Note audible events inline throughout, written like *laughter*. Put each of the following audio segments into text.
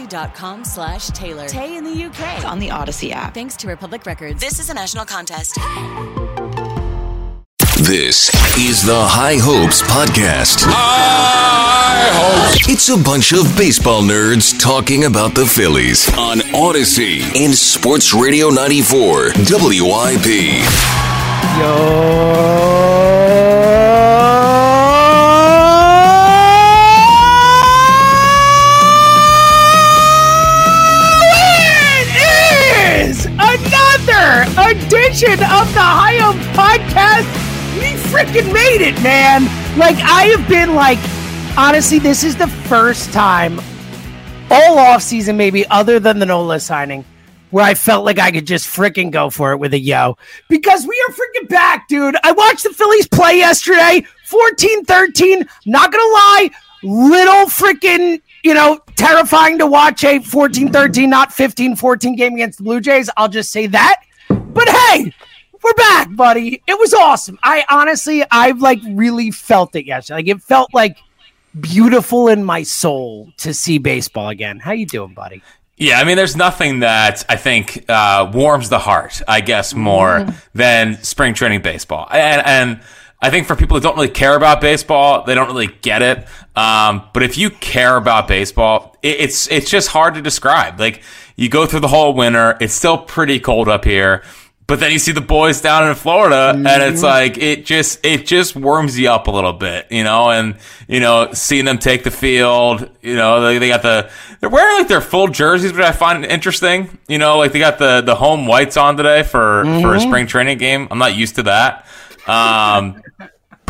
audacy.com slash Taylor. Tay in the UK. It's on the Audacy app. Thanks to Republic Records. This is a national contest. This is the High Hopes Podcast. High Hopes. It's a bunch of baseball nerds talking about the Phillies on Audacy and Sports Radio 94 WIP. It another edition of the High Hopes Podcast. We freaking made it, man. Like, I have been like, honestly, this is the first time all off season, maybe other than the Nola signing, where I felt like I could just freaking go for it with a yo. Because we are freaking back, dude. I watched the Phillies play yesterday, 14 13. Not gonna lie, little freaking, you know, terrifying to watch a 14 13, not 15 14 game against the Blue Jays. I'll just say that. But hey, we're back, buddy. It was awesome. I honestly, I've like really felt it yesterday. Like it felt like beautiful in my soul to see baseball again. How you doing, buddy? Yeah, I mean, there's nothing that I think uh, warms the heart, I guess, more than spring training baseball. And, and I think for people who don't really care about baseball, they don't really get it. Um, but if you care about baseball, it, it's it's just hard to describe. Like you go through the whole winter, it's still pretty cold up here. But then you see the boys down in Florida, and it's like it just it just warms you up a little bit, you know. And you know, seeing them take the field, you know, they, they got the they're wearing like their full jerseys, which I find interesting. You know, like they got the the home whites on today for for a spring training game. I'm not used to that. Um,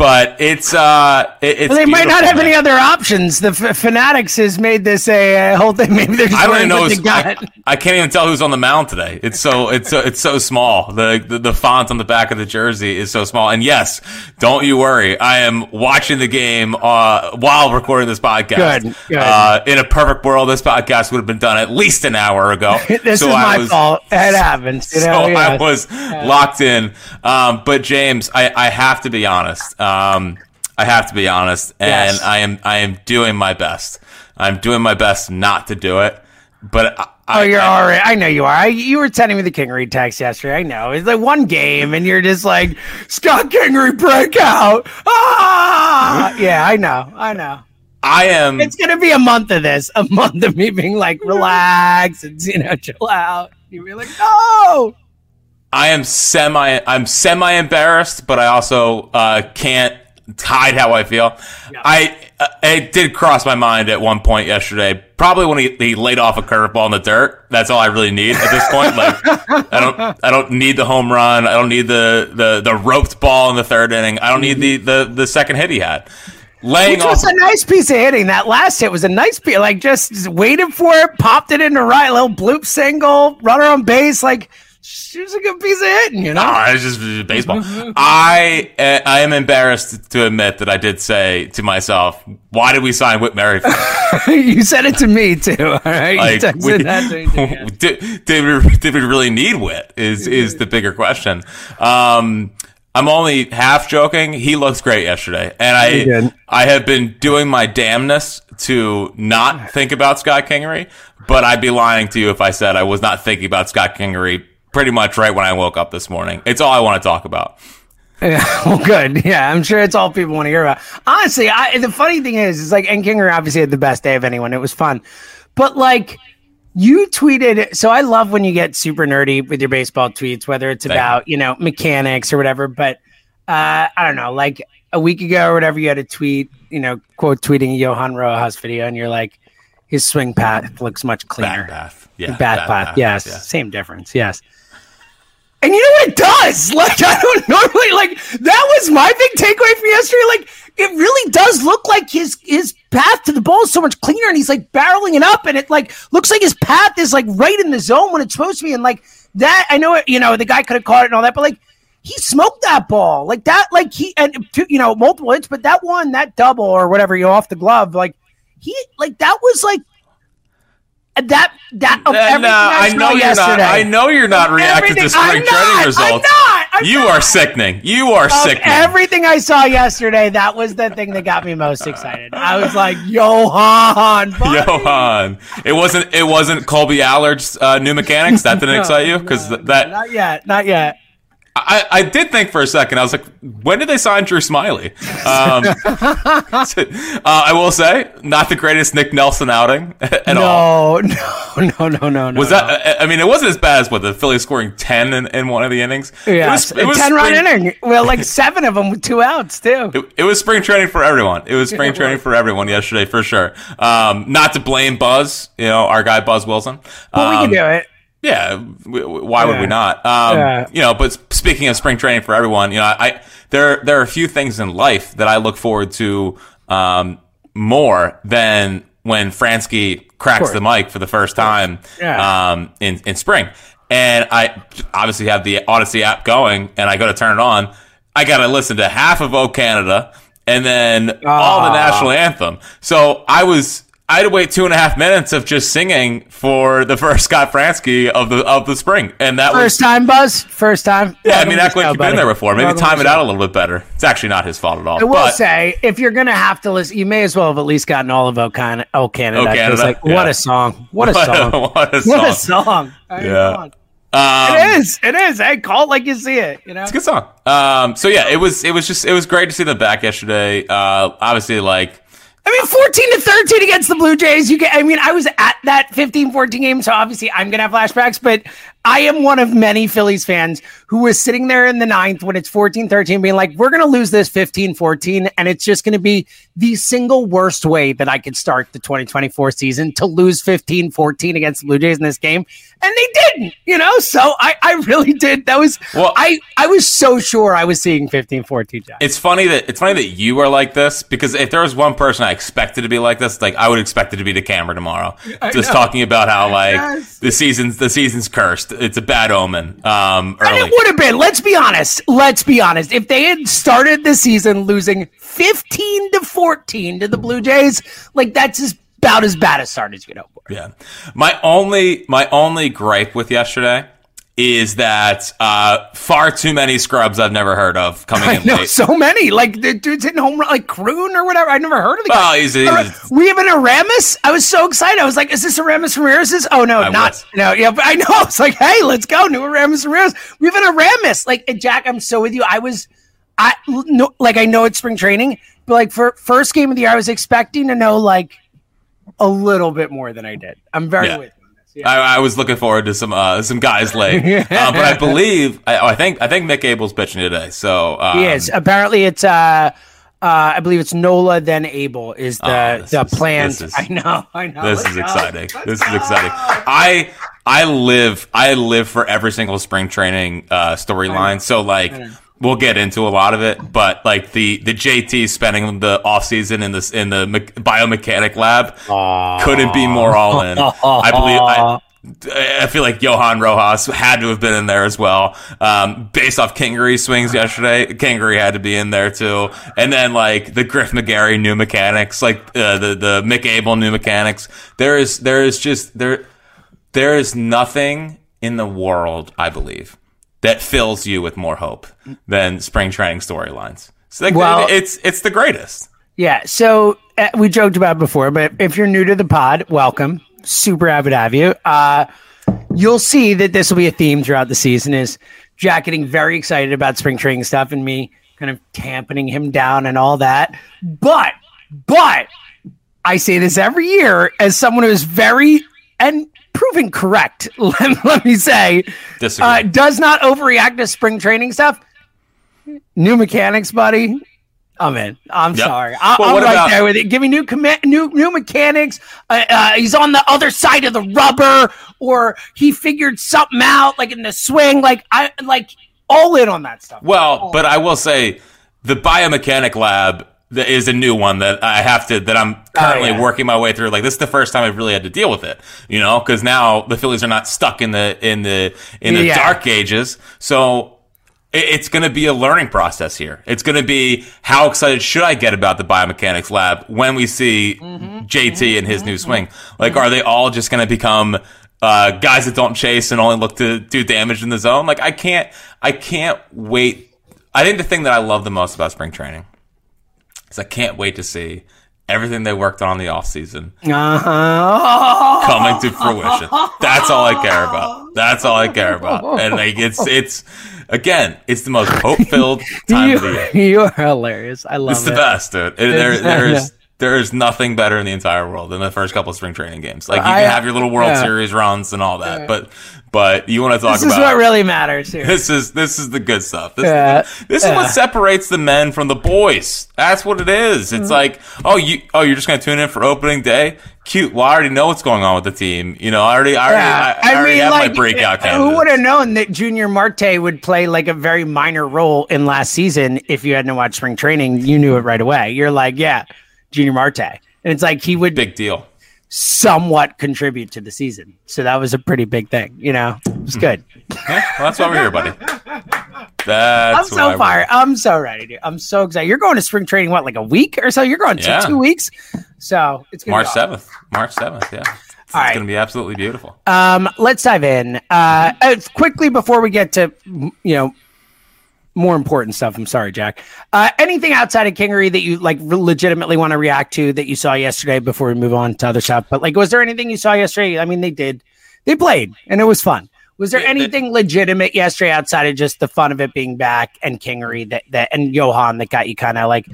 but it's uh, it, it's Well, they might not have any other options. The f- Fanatics has made this a uh, whole thing. *laughs* Maybe they're just I don't even know. what they Who's, got. I, I can't even tell who's on the mound today. It's so it's so, it's so small. The, the the font on the back of the jersey is so small. And yes, don't you worry. I am watching the game uh, while recording this podcast. Good, good. Uh, in a perfect world, this podcast would have been done at least an hour ago. *laughs* this So is I my was- fault. It happens. You *laughs* so know, yeah. I was locked in. Um, but James, I, I have to be honest. Um, I have to be honest, and Yes. I am I am doing my best. I'm doing my best not to do it, but I, Oh, you're I, all right. I know you are. I, you were sending me the Kingery text yesterday. I know. It's like one game, and you're just like, Scott Kingery breakout. Ah! *laughs* Yeah, I know. I know. I am. It's going to be a month of this, a month of me being like, relax and, you know, chill out. You'll be like, no. I am semi. I'm semi embarrassed, but I also uh, can't hide how I feel. I uh, it did cross my mind at one point yesterday. Probably when he, he laid off a curveball in the dirt. That's all I really need at this point. Like I don't I don't need the home run. I don't need the the the roped ball in the third inning. I don't need the the the second hit he had. Laying Which off. was a nice piece of hitting. That last hit was a nice piece. Like just waited for it, popped it into right, little bloop single, runner on base. Like she was a good piece of hitting, you know. Ah, it's just baseball. I uh, I am embarrassed to admit that I did say to myself, "Why did we sign Whit Merrifield?" *laughs* you said it to me too. All right, Like, you we- that to me, too, yeah. *laughs* did, did, we, did we really need Whit? Is is the bigger question. Um, I'm only half joking. He looks great yesterday, and I. I have been doing my damnness to not think about Scott Kingery, but I'd be lying to you if I said I was not thinking about Scott Kingery pretty much right when I woke up this morning. It's all I want to talk about. Yeah, *laughs* well, good. Yeah, I'm sure it's all people want to hear about. Honestly, I, the funny thing is, is like, and Kinger obviously had the best day of anyone. It was fun, but like, you tweeted. So I love when you get super nerdy with your baseball tweets, whether it's Thank about you know mechanics or whatever. But uh, I don't know, like a week ago or whatever, you had a tweet, you know, quote tweeting a Johan Rojas video, and you're like, his swing path looks much cleaner. Path, yeah, Bat, path, yes, yeah. same difference, yes. And you know what it does? *laughs* Like I don't normally like that was my big takeaway from yesterday. Like it really does look like his his path to the ball is so much cleaner, and he's like barreling it up, and it like looks like his path is like right in the zone when it's supposed to be. And like that, I know it. You know the guy could have caught it and all that, but like he smoked that ball like that. Like he and you know multiple hits, but that one, that double or whatever, you know, off the glove, like he like that was like. That that of Uh, everything no, I, I know you're yesterday. not. I know you're not Of reacting to spring I'm training not, results. I'm not, I'm you not. are sickening. You are Of sickening. everything I saw yesterday, that was the thing that got me most excited. I was like, Johan, *laughs* buddy. Johan, it wasn't. It wasn't Kolby Allard's uh, new mechanics that didn't *laughs* excite you because that Not yet, not yet. I, I did think for a second. I was like, when did they sign Drew Smyly? Um, *laughs* uh, I will say, not the greatest Nick Nelson outing *laughs* at all. No, *laughs* no, no, no, no, no. Was that? I mean, it wasn't as bad as what the Phillies scoring ten in, in one of the innings. Yeah, it was, it was ten run inning. Well, like seven of them with two outs too. It, it was spring training for everyone. It was spring training for everyone yesterday for sure. Um, not to blame Buzz, you know, our guy Buzz Wilson. But we Um, can do it. Yeah, why would we not? Um, Yeah. You know, but speaking of spring training for everyone, you know, I there there are a few things in life that I look forward to um, more than when Franzke cracks the mic for the first time Yeah. um, in in spring. And I obviously have the Audacy app going, and I go to turn it on. I got to listen to half of O Canada and then all the Ah. national anthem. So I was. I had to wait two and a half minutes of just singing for the first Scott Franzke of the of the spring, and that First was time, Buzz. First time. yeah. I mean, act like you've been there before. Maybe Welcome time it out a little bit better. It's actually not his fault at all. I will but say, if you're gonna have to listen, you may as well have at least gotten all of O Canada. O Canada. O Canada, Like, yeah. what a song! What a What a- song! what a song. song! Yeah. um, It is. It is. Hey, call it like you see it. You know. It's a good song. Um, so yeah, it was it was just it was great to see them back yesterday. Uh, obviously, like I mean, 14 to 13 against the Blue Jays. You get, I mean, I was at that 15 14 game, so obviously I'm going to have flashbacks, but I am one of many Phillies fans who was sitting there in the ninth when it's 14 13, being like, we're going to lose this 15 14, and it's just going to be the single worst way that I could start the 2024 season to lose 15 14 against the Blue Jays in this game. And they didn't, you know? So I, I really did. That was, Well- I, I was so sure I was seeing 15 14, it's funny that it's funny that you are like this because if there was one person I expected to be like this, like I would expect it to be the camera tomorrow, just know. talking about how like Yes. the season's the season's cursed. It's a bad omen. Um, And it would have been, let's be honest. Let's be honest. If they had started the season losing 15 to 14 to the Blue Jays, like that's as, about as bad a start as you know for. Yeah. My only my only gripe with yesterday is that uh, far too many scrubs I've never heard of coming I in know late. so many. Like the dude's hitting home run, like Croon or whatever. I've never heard of the guy. Well, he's- he's- we have an Aramis. I was so excited. I was like, "Is this Aramis Ramirez's?" Oh no, I not was. no. Yeah, but I know. *laughs* It's like, hey, let's go, new Aramis Ramirez. We have an Aramis. Like Jack, I'm so with you. I was, I no, like I know it's spring training, but like for first game of the year, I was expecting to know like a little bit more than I did. I'm very Yeah. with you. on this. Yeah. I, I was looking forward to some uh, some guys late, uh, *laughs* but I believe I, I think I think Mick Abel's pitching today. So um, He is. Apparently, it's uh, uh, I believe it's Nola then Abel is the Oh, the is- plan. is- *laughs* I know. I know. This Let's is go. exciting. Let's This is exciting. I I live I live for every single spring training uh, storyline. So like we'll get into a lot of it, but like the the JT spending the off season in this in the me- biomechanic lab couldn't be more all in. I believe I, I feel like Johan Rojas had to have been in there as well. Um, based off Kingery swings yesterday, Kingery had to be in there too. And then like the Griff McGarry new mechanics, like uh, the the Mick Abel new mechanics. There is there is just there there is nothing in the world, I believe, that fills you with more hope than spring training storylines. So Well- it's it's the greatest. Yeah. So uh, we joked about it before, but if you're new to the pod, welcome. Super happy to have you. Uh, you'll see that this will be a theme throughout the season. Is Jack getting very excited about spring training stuff and me kind of tamping him down and all that. But, but I say this every year as someone who is very and proven correct. *laughs* Let, let me say, uh, does not overreact to spring training stuff. New mechanics, buddy. I'm in. I'm Yep. sorry. I, Well, what right about- there with it. Give me new command, new new mechanics. Uh, uh, he's on the other side of the rubber, or he figured something out, like in the swing. Like I like all in on that stuff. Well, but I will say the biomechanic lab that is a new one that I have to that I'm currently Oh, yeah. working my way through. Like this is the first time I've really had to deal with it, you know, because now the Phillies are not stuck in the in the in the Yeah. dark ages. So it- it's going to be a learning process here. It's going to be how excited should I get about the biomechanics lab when we see Mm-hmm. JT and his new swing? Like, are they all just going to become uh, guys that don't chase and only look to do damage in the zone? Like, I can't, I can't wait. I think the thing that I love the most about spring training is I can't wait to see everything they worked on in the off season Uh-huh. coming to fruition. That's all I care about. That's all I care about. And like it's *laughs* it's again, it's the most hope filled *laughs* time of the year. You, you are hilarious. I love it. It's the best, dude. It- there, It's- there yeah. is *laughs* there is nothing better in the entire world than the first couple of spring training games. Like you I- can have your little World yeah. Series runs and all that, but but you want to talk about This is about what really matters here. this is this is the good stuff. This, Yeah. is, the- this is what separates the men from the boys. That's what it is. It's Mm-hmm. like, oh, you oh, you're just gonna tune in for opening day. Cute. Well, I already know what's going on with the team. You know, I already, I already, I, I already have my breakout Who would have known that Yunior Marte would play like a very minor role in last season if you hadn't watched spring training? You knew it right away. You're like, yeah, Yunior Marte. And it's like he would Big deal. Somewhat contribute to the season. So that was a pretty big thing, you know? It was good. Yeah, well, that's why we're here, buddy. I'm That's so we're- fired. I'm so ready, dude. I'm so excited. You're going to spring training, what, like a week or so? You're going to Yeah. two weeks. So it's March seventh. March seventh. Yeah, it's, it's All right. gonna be absolutely beautiful. Um, let's dive in. Uh, uh, quickly before we get to you know more important stuff. I'm sorry, Jack. Uh, anything outside of Kingery that you like legitimately want to react to that you saw yesterday before we move on to other stuff? But like, was there anything you saw yesterday? I mean, they did, they played, and it was fun. Was there anything legitimate yesterday outside of just the fun of it being back and Kingery that that and Johan that got you kind of like,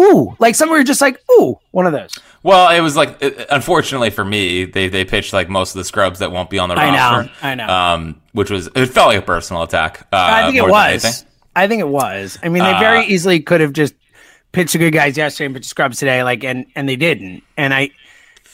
ooh, like some were just like, ooh, one of those. Well, it was like, it- unfortunately for me, they they pitched like most of the scrubs that won't be on the roster. I know. I know. Um, which was it felt like a personal attack. Uh, I think it was. I think it was. I mean, they Uh, very easily could have just pitched the good guys yesterday and pitched scrubs today, like, and and they didn't. And I,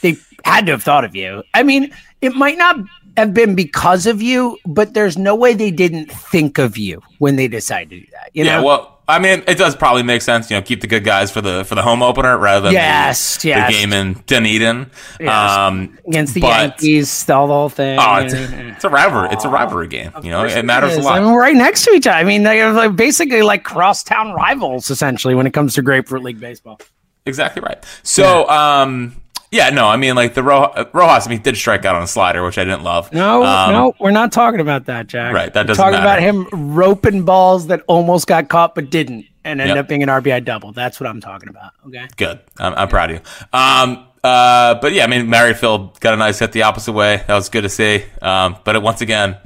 they had to have thought of you. I mean, it might not have been because of you, but there's no way they didn't think of you when they decided to do that. You Yeah, know? well, I mean, it does probably make sense. You know, keep the good guys for the for the home opener rather than Yes, the, yes. the game in Dunedin. Yes. Um, against the but- Yankees, the whole thing. Oh, it's, it's a rivalry. It's a rivalry game. You know, it matters a lot. I mean, we're right next to each other. I mean, they're like basically like crosstown rivals essentially when it comes to Grapefruit League baseball. Exactly right. So, um, yeah, no, I mean, like the Ro- Rojas, I mean, he did strike out on a slider, which I didn't love. No, Um, no, we're not talking about that, Jack. Right, that We're doesn't matter. talking about him roping balls that almost got caught but didn't, and ended Yep. up being an RBI double. That's what I'm talking about. Okay. Good. I'm, I'm proud of you. Um, uh, but yeah, I mean, Merrifield got a nice hit the opposite way. That was good to see. Um, but it, once again,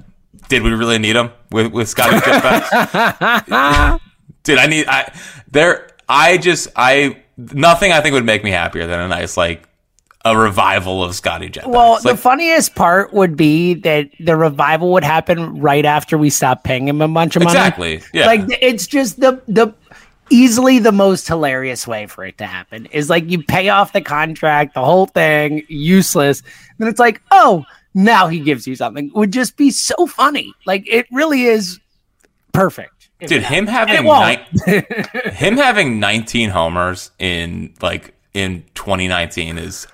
did we really need him with with Scotty Jetbacks? *laughs* Did I need I there? I just I nothing I think would make me happier than a nice like a revival of Scotty Jetbacks. Well, Like, the funniest part would be that the revival would happen right after we stopped paying him a bunch of money. Exactly, yeah. Like it's just the the easily the most hilarious way for it to happen is like you pay off the contract, the whole thing useless. Then it's like, oh, now he gives you something. Would just be so funny. Like it really is perfect. dude, him having it nine, *laughs* him having 19 homers in like in 2019 is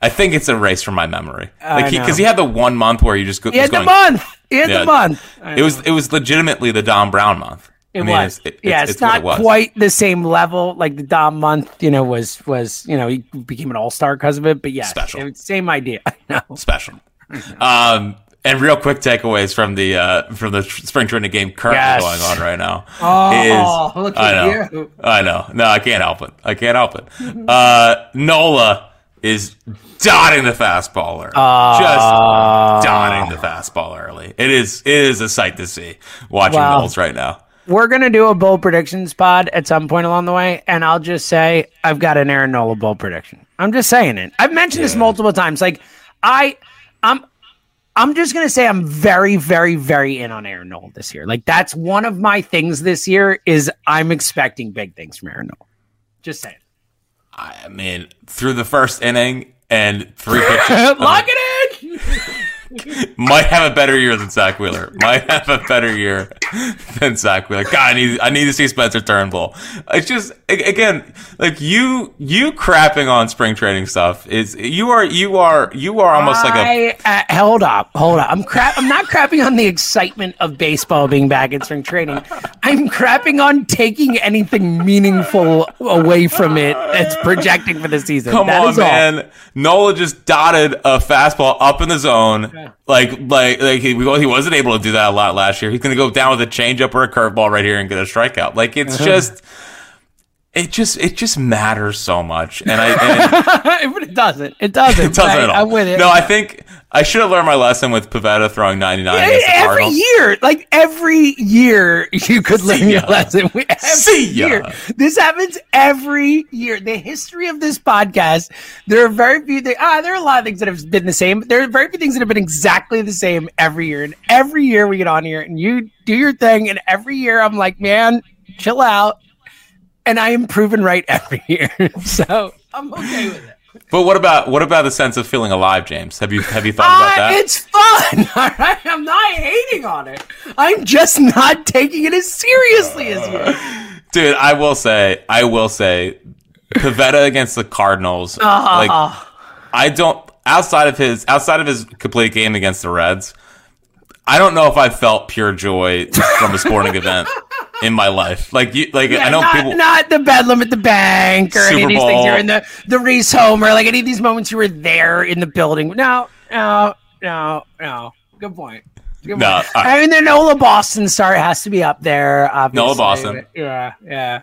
I think it's erased from my memory. Like because he, had the one month where you just go. He had was the going- month. He had Yeah. the month. It was it was legitimately the Dom Brown month. It I mean, was. It's, it- yeah, it's, it's, not it quite the same level. Like the Dom month, you know, was was you know he became an all star because of it. But yeah, Special. Same idea. *laughs* Know. special. *laughs* Um, and real quick takeaways from the uh, from the spring training game currently Yes. going on right now. Oh, is, look I know, you. I know. No, I can't help it. I can't help it. *laughs* Uh, Nola is dotting the fastball early. Ah. Just dotting the fastball early. It is it is a sight to see watching Wow. Knowles right now. We're gonna do a bold predictions pod at some point along the way, and I'll just say I've got an Aaron Nola bold prediction. I'm just saying it. I've mentioned this multiple times. Like I, I'm, I'm just gonna say I'm very, very, very in on Aaron Nola this year. Like that's one of my things this year is I'm expecting big things from Aaron Nola. Just saying. I mean, through the first inning and three pitches, *laughs* Lock it in. Might have a better year than Zack Wheeler. Might have a better year than Zack Wheeler. God, I need I need to see Spencer Turnbull. It's just again like you you crapping on spring training stuff is you are you are you are almost like a uh, hold up, hold up. I'm crap. I'm not crapping on the excitement of baseball being back in spring training. I'm crapping on taking anything meaningful away from it that's projecting for the season. come That on is all. man. Nola just dotted a fastball up in the zone. Like like like he, he wasn't able to do that a lot last year. He's going to go down with a changeup or a curveball right here and get a strikeout. Like it's *laughs* just it just it just matters so much. And I and *laughs* but it doesn't. It doesn't. It doesn't I, at all. I'm with it. No, I think I should have learned my lesson with Pivetta throwing 99 against the every Cardinals. year, like every year, you could learn See your lesson. We- Every See ya. year, this happens every year. The history of this podcast, there are very few things. Ah, there are a lot of things that have been the same. There are very few things that have been exactly the same every year. And every year we get on here, and you do your thing, and every year I'm like, man, chill out. And I am proven right every year, *laughs* so I'm okay with it. But what about what about the sense of feeling alive, James? Have you have you thought about Uh, that? it's fun. *laughs* All right, I'm not hating on it. I'm just not taking it as seriously as you. *laughs* Dude, I will say, I will say, Pivetta against the Cardinals, Uh-huh. like I don't outside of his outside of his complete game against the Reds, I don't know if I felt pure joy from a sporting event in my life. Like you, like I know not, people. not the bedlam at the bank or any Super of these things. You're in the the Reese home or like any of these moments you were there in the building. No, no, no, no. Good point. Good No, point. I- I mean, the Nola Boston star has to be up there. Obviously. Nola Boston. Yeah, yeah.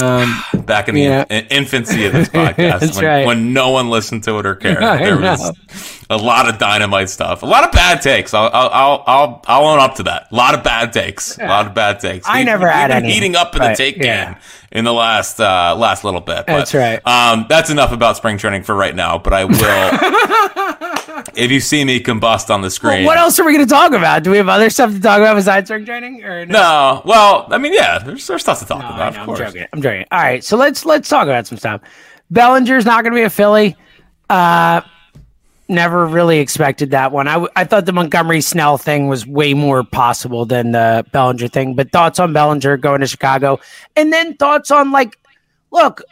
Um, back in the Yeah. in- infancy of this *laughs* podcast when, right. when no one listened to it or cared. *laughs* I There was. A lot of dynamite stuff, a lot of bad takes. I'll I'll I'll I'll, own up to that. A lot of bad takes, a lot of bad takes. I We- never we've had any, heating up in the take yeah. game in the last uh, last little bit. But, That's right. Um, that's enough about spring training for right now. But I will. *laughs* if you see me combust on the screen, what else are we going to talk about? Do we have other stuff to talk about besides spring training? Or no? No, well, I mean, yeah, there's there's stuff to talk No, about. know, of I'm joking. I'm joking. All right, so let's let's talk about some stuff. Bellinger's not going to be a Philly. Uh, never really expected that one. I, w- I thought the Montgomery Snell thing was way more possible than the Bellinger thing. But thoughts on Bellinger going to Chicago, and then thoughts on like, look,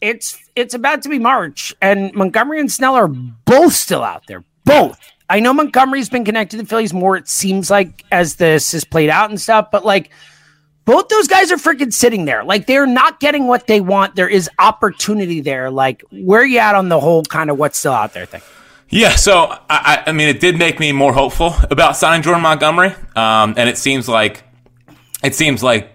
it's it's about to be March, and Montgomery and Snell are both still out there. Both. I know Montgomery's been connected to the Phillies more. It seems like as this has played out and stuff, but like both those guys are freaking sitting there. Like they're not getting what they want. There is opportunity there. Like where you at on the whole kind of what's still out there thing? Yeah, so I, I mean, it did make me more hopeful about signing Jordan Montgomery, um, and it seems like it seems like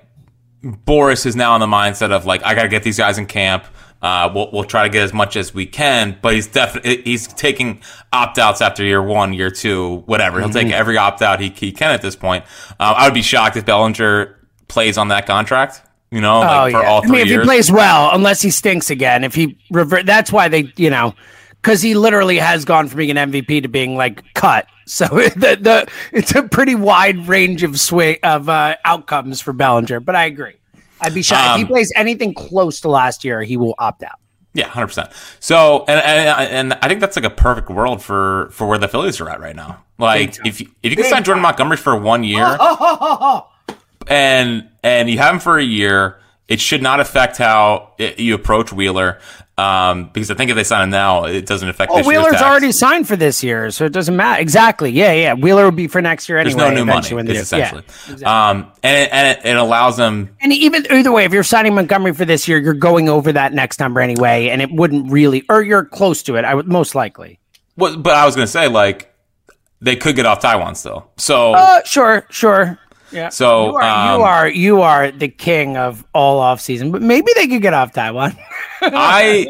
Boras is now in the mindset of like I got to get these guys in camp. Uh, we'll, we'll try to get as much as we can, but he's definitely he's taking opt outs after year one, year two, whatever. He'll take every opt out he, he can at this point. Uh, I would be shocked if Bellinger plays on that contract. You know, like for all Oh, I mean, if years. he plays well, unless he stinks again, if he revert, that's why they, you know, because he literally has gone from being an MVP to being like cut. *laughs* So the the it's a pretty wide range of swing of uh, outcomes for Bellinger. But I agree. I'd be shocked if he Um, plays anything close to last year. He will opt out. Yeah, hundred percent. So, and, and and I think that's like a perfect world for for where the Phillies are at right now. Like, if you, if you can sign Jordan Montgomery for one year, *laughs* and and you have him for a year, It should not affect how it, you approach Wheeler. Um, because I think if they sign him now, it doesn't affect. Oh, Wheeler's already signed for this year, so it doesn't matter. Exactly. Yeah, yeah. Wheeler would be for next year anyway. There's no new money. when do- yeah, essentially, exactly. um, and it, and it, it allows them. And even either way, if you're signing Montgomery for this year, you're going over that next number anyway, and it wouldn't really, or you're close to it. I would most likely. What, but I was going to say, like, they could get off Taijuan still. So Uh, sure, sure. Yeah. So, you are, um, you are you are the king of all off season, but maybe they could get off Taijuan. *laughs* I,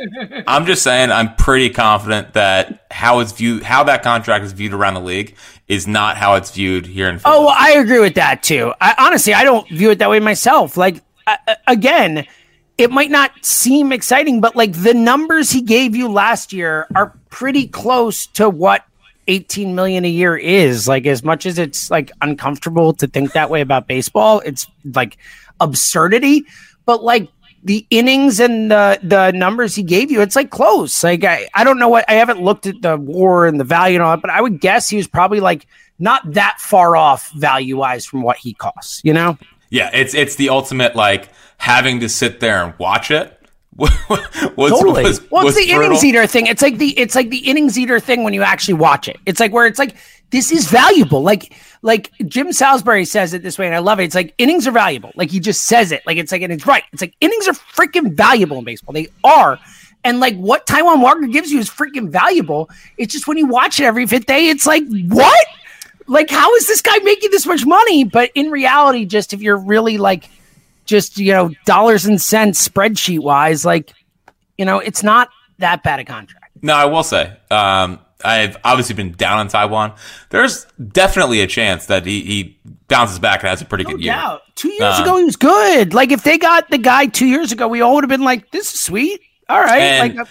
I'm just saying, I'm pretty confident that how it's viewed, how that contract is viewed around the league, is not how it's viewed here in. Oh, well, I agree with that too. I, honestly, I don't view it that way myself. Like uh, uh, again, it might not seem exciting, but like the numbers he gave you last year are pretty close to what 18 million a year is. Like as much as it's like uncomfortable to think that way about baseball, it's like absurdity. But like the innings and the the numbers he gave you, it's like close. Like I, I don't know what I haven't looked at the war and the value and all that, but I would guess he was probably like not that far off value wise from what he costs, you know? Yeah, it's it's the ultimate like having to sit there and watch it. Was, Totally. was- well, it's the innings eater thing. It's like the it's like the innings eater thing when you actually watch it. It's like where it's like this is valuable. Like like Jim Salisbury says it this way, and I love it. It's like innings are valuable. Like he just says it. Like it's like and it's right. It's like innings are freaking valuable in baseball. They are. And like what Taijuan Walker gives you is freaking valuable. It's just when you watch it every fifth day, it's like what? Like how is this guy making this much money? But in reality, just if you're really like just you know dollars and cents spreadsheet wise, like you know, it's not that bad a contract. No, I will say, um, I've obviously been down on Taijuan. There's definitely a chance that he, he bounces back and has a pretty good year. Yeah, two years Um, ago he was good. Like if they got the guy two years ago, we all would have been like, "This is sweet." All right, And, like, uh,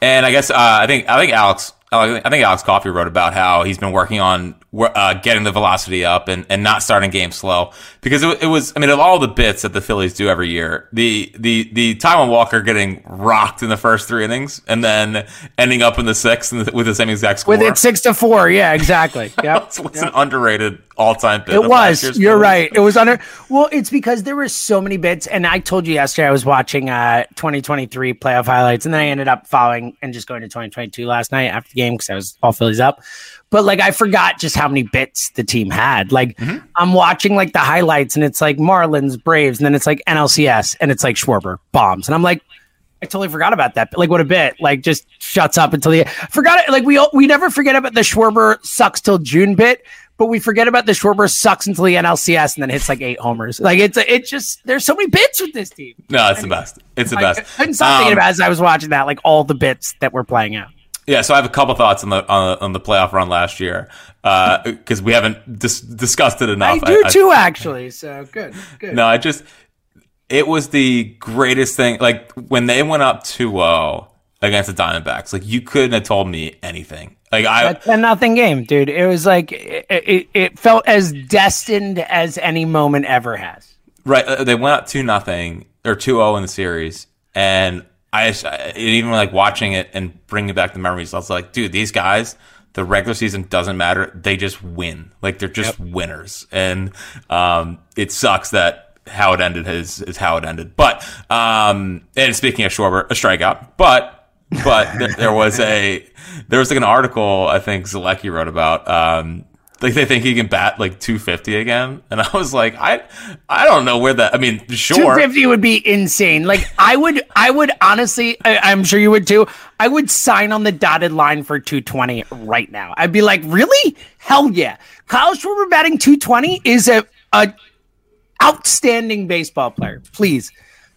and I guess uh, I think I think Alex I think Alex Coffey wrote about how he's been working on uh, getting the velocity up and, and not starting games slow because it, it was I mean of all the bits that the Phillies do every year the the the Taijuan Walker getting rocked in the first three innings and then ending up in the sixth and with the same exact score with it six to four. Yeah, exactly. *laughs* Yep. It's what's an underrated all time bit. It was. You're right. It was under. Well, it's because there were so many bits, and I told you yesterday I was watching uh 2023 playoff highlights, and then I ended up following and just going to 2022 last night after the game because I was all Phillies up. But like I forgot just how many bits the team had. Like Mm-hmm. I'm watching like the highlights, and it's like Marlins, Braves, and then it's like NLCS, and it's like Schwarber bombs, and I'm like. I totally forgot about that. Like, what a bit! Like, just shuts up until the forgot it. Like, we we never forget about the Schwarber sucks till June bit, but we forget about the Schwarber sucks until the NLCS and then hits like eight homers. Like, it's a, it just there's so many bits with this team. No, it's the best. It's the I, best. I couldn't stop thinking Um, about it as I was watching that, like all the bits that were playing out. Yeah, so I have a couple thoughts on the on the, on the playoff run last year because we haven't dis- discussed it enough. I do too, actually. So good, good. No, I just it was the greatest thing. Like when they went up 2-0 against the Diamondbacks, like you couldn't have told me anything. Like I, a ten nothing game, dude. It was like it, it, it felt as destined as any moment ever has. right? uh, They went up two nothing or 2-0 in the series, and I, I even like watching it and bringing back the memories. I was like, dude, these guys. The regular season doesn't matter; they just win. Like they're just winners, and um, it sucks that how it ended is is how it ended. But um, and speaking of Schwarber, a strikeout, but but there, there was a there was like an article I think Zolecki wrote about um, like they think he can bat like 250 again, and I was like, I I don't know where that. I mean, sure, 250 would be insane. Like I would, I would honestly, I, I'm sure you would too. I would sign on the dotted line for 220 right now. I'd be like, really? Hell yeah! Kyle Schwarber batting 220 is a a outstanding baseball player. Please,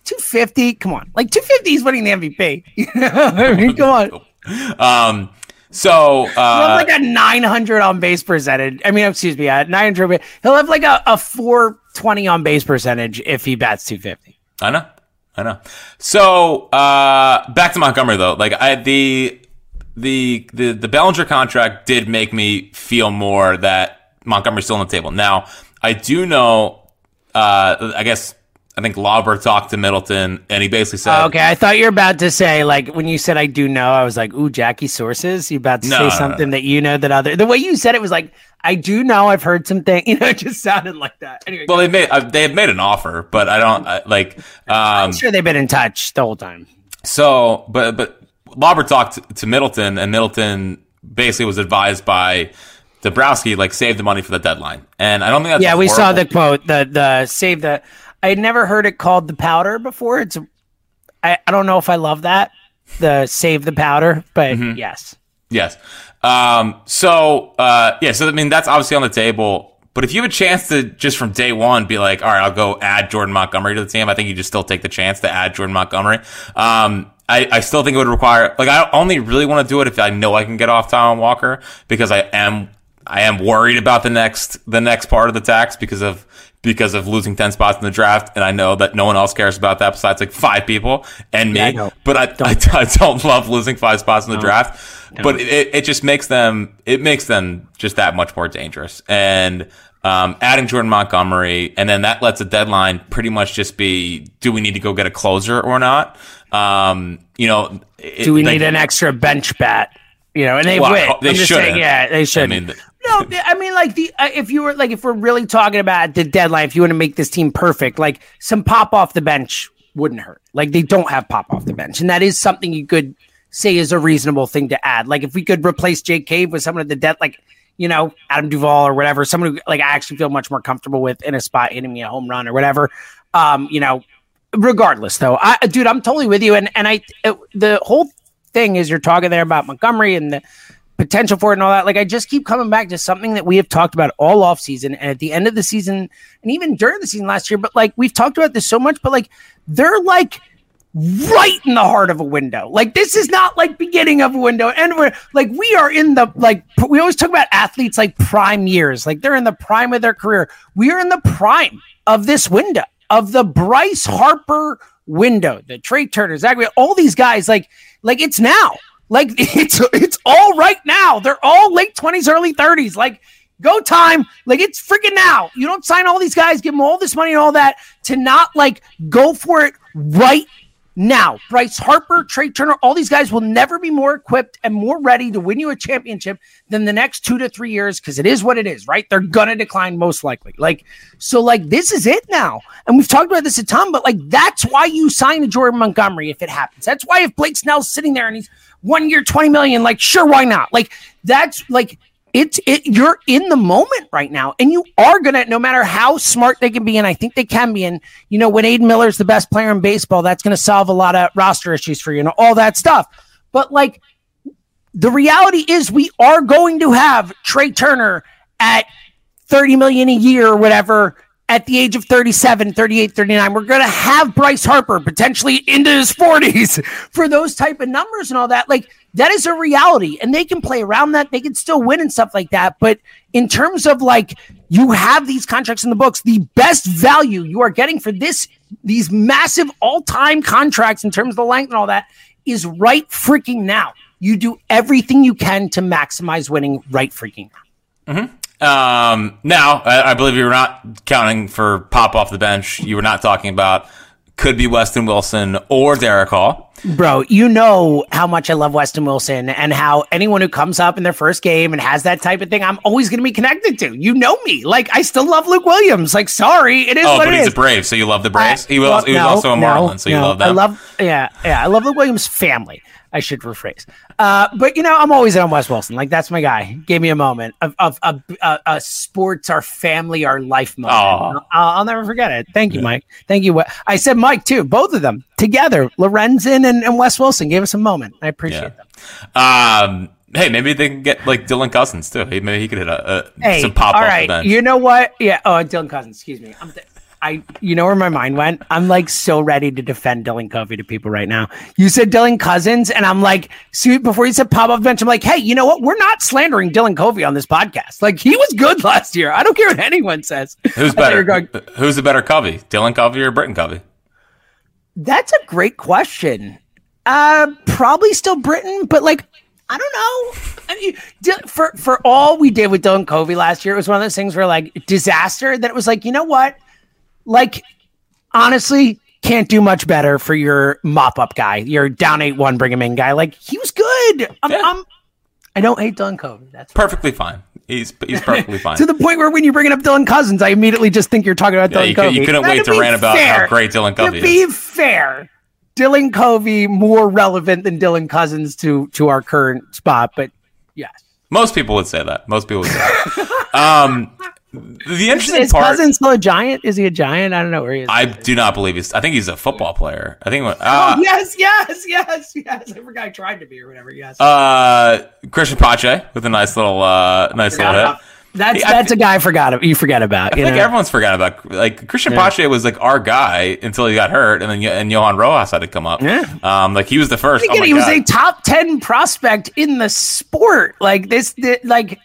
250. Come on, like 250 is winning the MVP. *laughs* You know I mean, come on. *laughs* Um, so He'll uh, have like a 900 on base percentage. I mean, excuse me, a 900. He'll have like a, a 420 on base percentage if he bats 250. I know, I know. So uh, back to Montgomery though, like I the the the the Bellinger contract did make me feel more that Montgomery's still on the table. Now I do know. Uh, I guess I think Lauber talked to Middleton, and he basically said, Okay, I thought you were about to say like when you said I do know, I was like, "Ooh, Jackie sources." You about to No, say no, something that you know that other. The way you said it was like I do know I've heard something. *laughs* You know, it just sounded like that. Anyway, Well, they made uh, they have made an offer, but I don't uh, like. I'm Um, sure they've been in touch the whole time. so, but but Lauber talked to Middleton, and Middleton basically was advised by Dombrowski like save the money for the deadline, and I don't think that's yeah, we saw the quote, the the save the. I had never heard it called the powder before. It's, I, I don't know if I love that the save the powder, but Mm-hmm. yes, Yes. Um, so, uh, yeah, so I mean, that's obviously on the table. But if you have a chance to just from day one be like, all right, I'll go add Jordan Montgomery to the team, I think you just still take the chance to add Jordan Montgomery. Um, I, I still think it would require, like, I only really want to do it if I know I can get off Tom Walker because I am, I am worried about the next, the next part of the tax because of, because of losing 10 spots in the draft. And I know that no one else cares about that besides like five people and me. Yeah, I but I, I, *laughs* I don't love losing five spots in the draft. But it, it just makes them it makes them just that much more dangerous. And um, adding Jordan Montgomery, and then that lets a deadline pretty much just be: Do we need to go get a closer or not? Um, you know, it- do we need an extra bench bat? You know, and they Well, would. they saying, yeah, they should. I mean, no, I mean, like the uh, if you were like if we're really talking about the deadline, if you want to make this team perfect, like some pop off the bench wouldn't hurt. Like they don't have pop off the bench, and that is something you could say is a reasonable thing to add. Like if we could replace Jake Cave with someone at the dead, like you know Adam Duvall or whatever, someone who like I actually feel much more comfortable with in a spot hitting me a home run or whatever. Um, you know, regardless though, I dude, I'm totally with you, and and I it, the whole thing is you're talking there about Montgomery and the potential for it and all that. Like I just keep coming back to something that we have talked about all off season and at the end of the season and even during the season last year. But like we've talked about this so much, but like they're like right in the heart of a window. Like this is not like beginning of a window. And we're like we are in the like we always talk about athletes like prime years. Like they're in the prime of their career. We are in the prime of this window of the Bryce Harper window, the Trea Turner, Zachary, all these guys. Like like it's now. Like *laughs* it's it's all right now. They're all late twenties, early thirties. Like go time. Like it's freaking now. You don't sign all these guys, give them all this money and all that to not like go for it right now. Bryce Harper, Trea Turner, all these guys will never be more equipped and more ready to win you a championship than the next two to three years because it is what it is, right? They're gonna decline most likely. Like so, like this is it now. And we've talked about this a ton, but like that's why you sign a Jordan Montgomery if it happens. That's why if Blake Snell's sitting there and he's one year, 20 million, like, sure, why not? Like, that's like, it's it you're in the moment right now and you are gonna no matter how smart they can be and i think they can be and you know when aidan miller's the best player in baseball that's gonna solve a lot of roster issues for you and all that stuff but like the reality is we are going to have trea turner at 30 million a year or whatever at the age of 37, 38, 39. We're going to have Bryce Harper potentially into his 40s *laughs* for those type of numbers and all that. Like that is a reality and they can play around that. They can still win and stuff like that. But in terms of like you have these contracts in the books, the best value you are getting for this these massive all-time contracts in terms of the length and all that is right freaking now. You do everything you can to maximize winning right freaking now. Mm-hmm. Um, now, I, I believe you were not counting for pop off the bench. You were not talking about could be Weston Wilson or Darick Hall. Bro, you know how much I love Weston Wilson and how anyone who comes up in their first game and has that type of thing, I'm always going to be connected to. You know me. Like, I still love Luke Williams. Like, sorry, it is Oh, what but it he's is. a Brave, so you love the Braves. he was, Well, he was no, also a no, Marlin, so you no. love that. I love, yeah, yeah. I love Luke Williams' family. I should rephrase. Uh, but you know, I'm always in on Wes Wilson. Like that's my guy. Gave me a moment of of a, a, a sports, our family, our life moment. I'll, I'll never forget it. Thank you, Mike. Thank you. I said Mike too. Both of them together. Lorenzen and, and Wes Wilson gave us a moment. I appreciate Yeah. them. Um, hey, maybe they can get like Dylan Cousins too. He, maybe he could hit a, a Hey, some pop all off right. You know what? Yeah. Oh, Dylan Cousins. Excuse me. I'm th- I. You know where my mind went? I'm like so ready to defend Dylan Covey to people right now. You said Dylan Cousins, and I'm like, see, before you said pop off bench, I'm like, hey, you know what? We're not slandering Dylan Covey on this podcast. Like he was good last year. I don't care what anyone says. Who's I thought you were better? going- Who's the better Covey? Dylan Covey or Britain Covey? That's a great question. Uh, probably still Britain, but like I don't know. I mean, for for all we did with Dylan Covey last year, it was one of those things where like disaster. That it was like, you know what? Like, honestly, can't do much better for your mop up guy, your down eight one, bring him in guy. Like he was good. I'm, Yeah. I'm I don't hate Dylan Covey. That's Perfectly fine. He's he's perfectly *laughs* fine. to the point where when you bring up Dylan Cousins, I immediately just think you're talking about Yeah, Dylan you, could, Covey. you couldn't Now, wait to rant about how great Dylan Covey is. To be fair, Dylan Covey more relevant than Dylan Cousins to to our current spot, but yes. Most people would say that. Most people would say that. *laughs* um, the interesting Is part. Cousins still a giant? Is he a giant? I don't know where he is. I do not believe he's. I think he's a football player. I think. Uh, oh, yes, yes, yes, yes. I forgot I tried to be or whatever. Yes. uh, Cristian Pache with a nice little, uh, nice little hit. that's I that's a guy I forgot. You forget about. I you think know? everyone's forgotten about like Cristian Yeah. Pache was like our guy until he got hurt, and then and Johan Rojas had to come up. Yeah. Um, like he was the first. Oh he was a top ten prospect in the sport. Like this, thi- like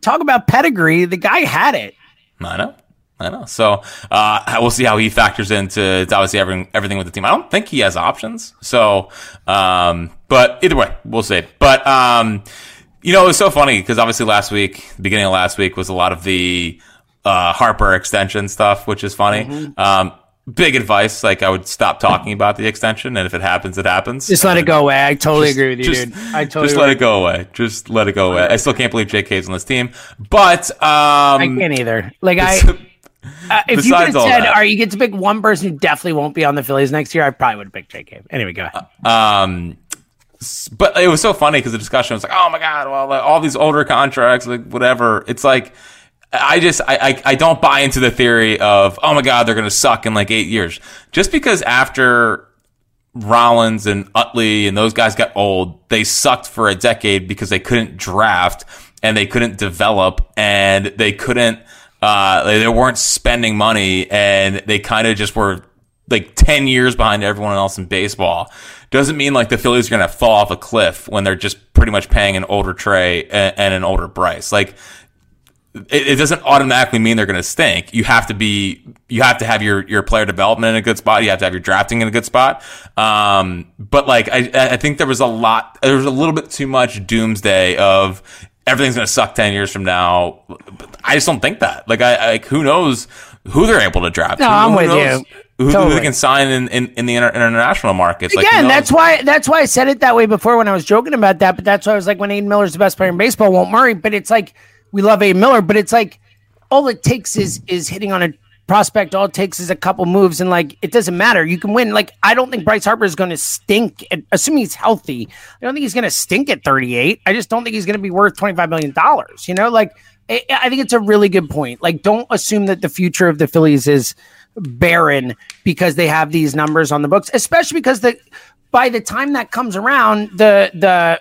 talk about pedigree. The guy had it. I know. I know. So uh, we'll see how he factors into to obviously everything, everything with the team. I don't think he has options. So, um, but either way, we'll see. But um, you know, it was so funny because obviously last week, beginning of last week, was a lot of the uh, Harper extension stuff, which is funny. Mm-hmm. Um, big advice, like I would stop talking about the extension, and if it happens, it happens. Just let it go away. I totally Just- agree with you, just- dude. I totally just let it go away. Just let it go away. I still can't believe JK's on this team, but um, I can't either. Like I, *laughs* uh, *laughs* if you had all said, that- "Are you get to pick one person who definitely won't be on the Phillies next year?" I probably would have picked J.K. Anyway, go ahead. Um, but it was so funny because the discussion was like, "Oh my god, well, like, all these older contracts, like whatever." It's like, I just, I, I, I don't buy into the theory of, "Oh my god, they're to suck in like eight years," just because after Rollins and Utley and those guys got old, they sucked for a decade because they couldn't draft and they couldn't develop and they couldn't, uh, they, they weren't spending money and they kind of just were like 10 years behind everyone else in baseball. Doesn't mean like the Phillies are going to fall off a cliff when they're just pretty much paying an older Trea and, and an older Bryce. Like, it, it doesn't automatically mean they're going to stink. You have to be, you have to have your, your player development in a good spot. You have to have your drafting in a good spot. Um, but like, I, I think there was a lot, there was a little bit too much doomsday of everything's going to suck 10 years from now. I just don't think that. Like, I, like, who knows who they're able to draft? No, Who- I'm who with knows you. Who, Totally. they can sign in, in, in the inter- international markets. Like, Again, knows? that's why that's why I said it that way before when I was joking about that. But that's why I was like, when Aidan Miller's the best player in baseball, won't Murray. But it's like we love Aidan Miller, but it's like all it takes is is hitting on a prospect. All it takes is a couple moves, and like it doesn't matter. You can win. Like I don't think Bryce Harper is going to stink. At, assuming he's healthy, I don't think he's going to stink at 38. I just don't think he's going to be worth 25 million dollars. You know, like I, I think it's a really good point. Like don't assume that the future of the Phillies is barren because they have these numbers on the books, especially because the by the time that comes around, the the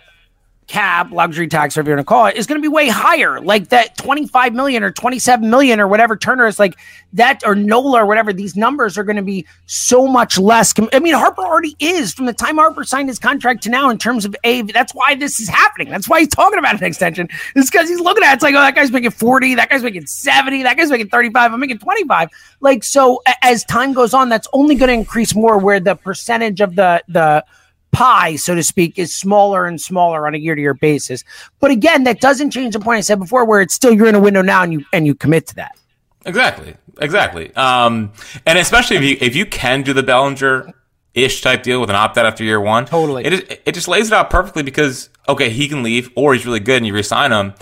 cab luxury tax, whatever you want to call it, is going to be way higher. Like that 25 million or 27 million or whatever Turner is like that or Nola or whatever. These numbers are going to be so much less. I mean, Harper already is from the time Harper signed his contract to now in terms of a. That's why this is happening. That's why he's talking about an extension. It's because he's looking at it, it's like, oh, that guy's making 40, that guy's making 70, that guy's making 35, I'm making 25. Like so, as time goes on, that's only going to increase more. Where the percentage of the the pie, so to speak, is smaller and smaller on a year-to-year basis. But again, that doesn't change the point I said before, where it's still you're in a window now and you and you commit to that. Exactly. Exactly. Um, and especially if you if you can do the Bellinger ish type deal with an opt out after year one, Totally. It is- it just lays it out perfectly because okay, he can leave or he's really good and you resign him.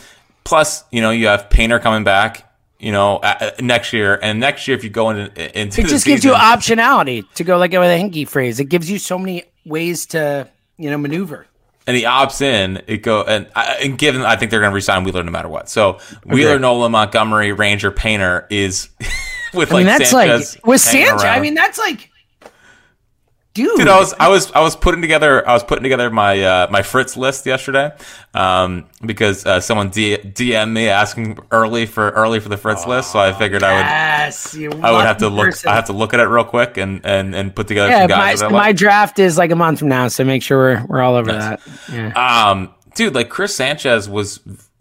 Plus, you know, you have Painter coming back. You know, next year, and next year, if you go into into It just gives you optionality to go like with a hinky phrase. It gives you so many ways to you know maneuver. and he opts in, it go and, and given I think they're going to resign Wheeler no matter what. So Wheeler, Nola, Montgomery, Ranger, Painter is *laughs* with I like mean, that's Sanchez like with Sanchez. I mean, that's like, dude. Dude, I was I was I was putting together I was putting together my uh, my Fritz list yesterday um, because uh, someone D- DM me asking early for early for the Fritz list, so I figured I would I would have to look person. I have to look at it real quick and and, and put together Yeah, some my, my like. draft is like a month from now, so make sure we're, we're all over that. Yeah. Um, dude, like Chris Sanchez was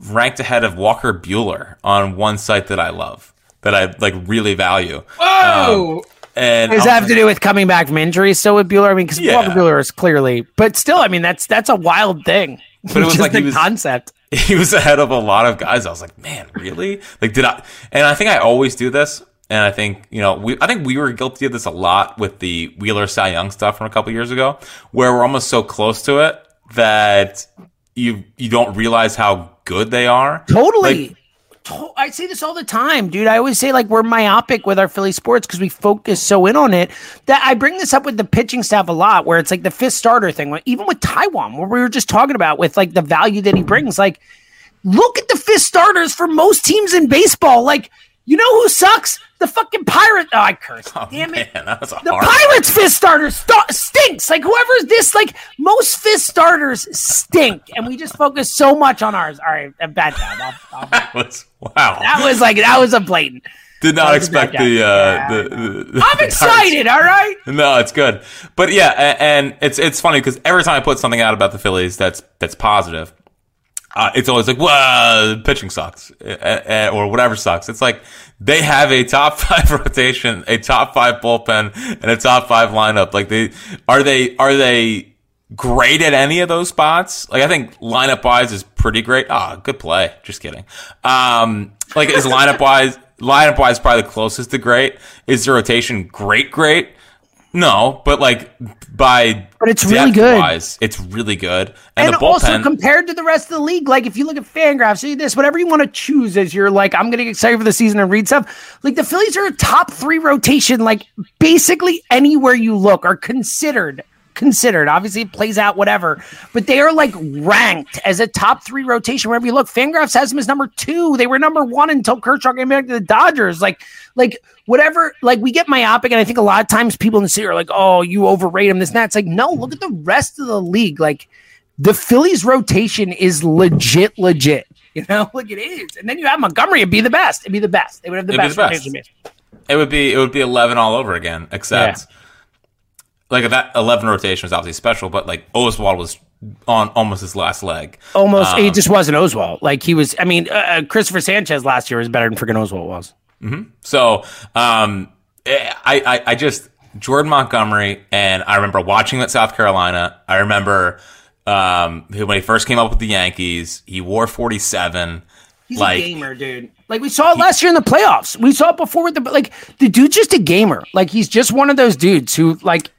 ranked ahead of Walker Buehler on one site that I love that I like really value. Oh, And does that have to do with coming back from injury still with Buehler? I mean, because Yeah. Walker Buehler is clearly, but still, I mean, that's that's a wild thing. But it *laughs* was like the he was- concept. *laughs* he was ahead of a lot of guys. I was like, man, really? Like, did I? And I think I always do this. And I think you know, we I think we were guilty of this a lot with the Wheeler Cy Young stuff from a couple years ago, where we're almost so close to it that you you don't realize how good they are. Totally. Like, to- I say this all the time, dude. I always say like we're myopic with our Philly sports because we focus so in on it that I bring this up with the pitching staff a lot, where it's like the fifth starter thing. Even with Taijuan, where we were just talking about with like the value that he brings, like look at the fifth starters for most teams in baseball. Like you know who sucks? The fucking pirate. Oh, I cursed. Oh, Damn it. man, that was a The hard Pirates fifth starter st- stinks. Like whoever's this, like most fifth starters stink, and we just focus so much on ours. All right, bad job. I'll, I'll, *laughs* That was wow. that was like that was a blatant. Did not that was a expect the, uh, Yeah, the, the. I'm *laughs* excited. All right. No, it's good, but yeah, a- and it's it's funny because every time I put something out about the Phillies that's that's positive, uh, it's always like, well, pitching sucks, uh, uh, or whatever sucks. It's like they have a top *laughs* five rotation, a top five bullpen, and a top five lineup. Like they are they are they great at any of those spots? Like I think lineup wise is pretty great. Ah, good play. Just kidding. Um, like is *laughs* lineup wise, lineup wise probably the closest to great. Is the rotation great? Great. No, but like by But it's really good. Wise, it's really good, and, And, the also compared to the rest of the league, like if you look at Fangraphs, see this, whatever you want to choose as you're like, I'm gonna get excited for the season and read stuff. Like the Phillies are a top three rotation, like basically anywhere you look are considered considered. Obviously, it plays out whatever, but they are like ranked as a top three rotation wherever you look. Fangraphs has them as number two. They were number one until Kershaw came back to the Dodgers. Like, like whatever. Like we get myopic, and I think a lot of times people in the city are like, "Oh, you overrate them." This and that. It's like, no, look at the rest of the league. Like the Phillies rotation is legit, legit. *laughs* You know, like it is. And then you have Montgomery. It'd be the best. It'd be the best. They would have the It'd be best the best. it would be it would be eleven all over again, except like that eleven rotation was obviously special, but like Oswalt was on almost his last leg. Almost, Um, it just wasn't Oswalt. Like he was. I mean, uh, uh, Cristopher Sanchez last year was better than freaking Oswalt was. So um, I, I I just Jordan Montgomery, and I remember watching him at South Carolina. I remember um, when he first came up with the Yankees, he wore forty seven. He's Like a gamer, dude. Like we saw it last year in the playoffs. We saw it before with the like the dude's just a gamer. Like he's just one of those dudes who like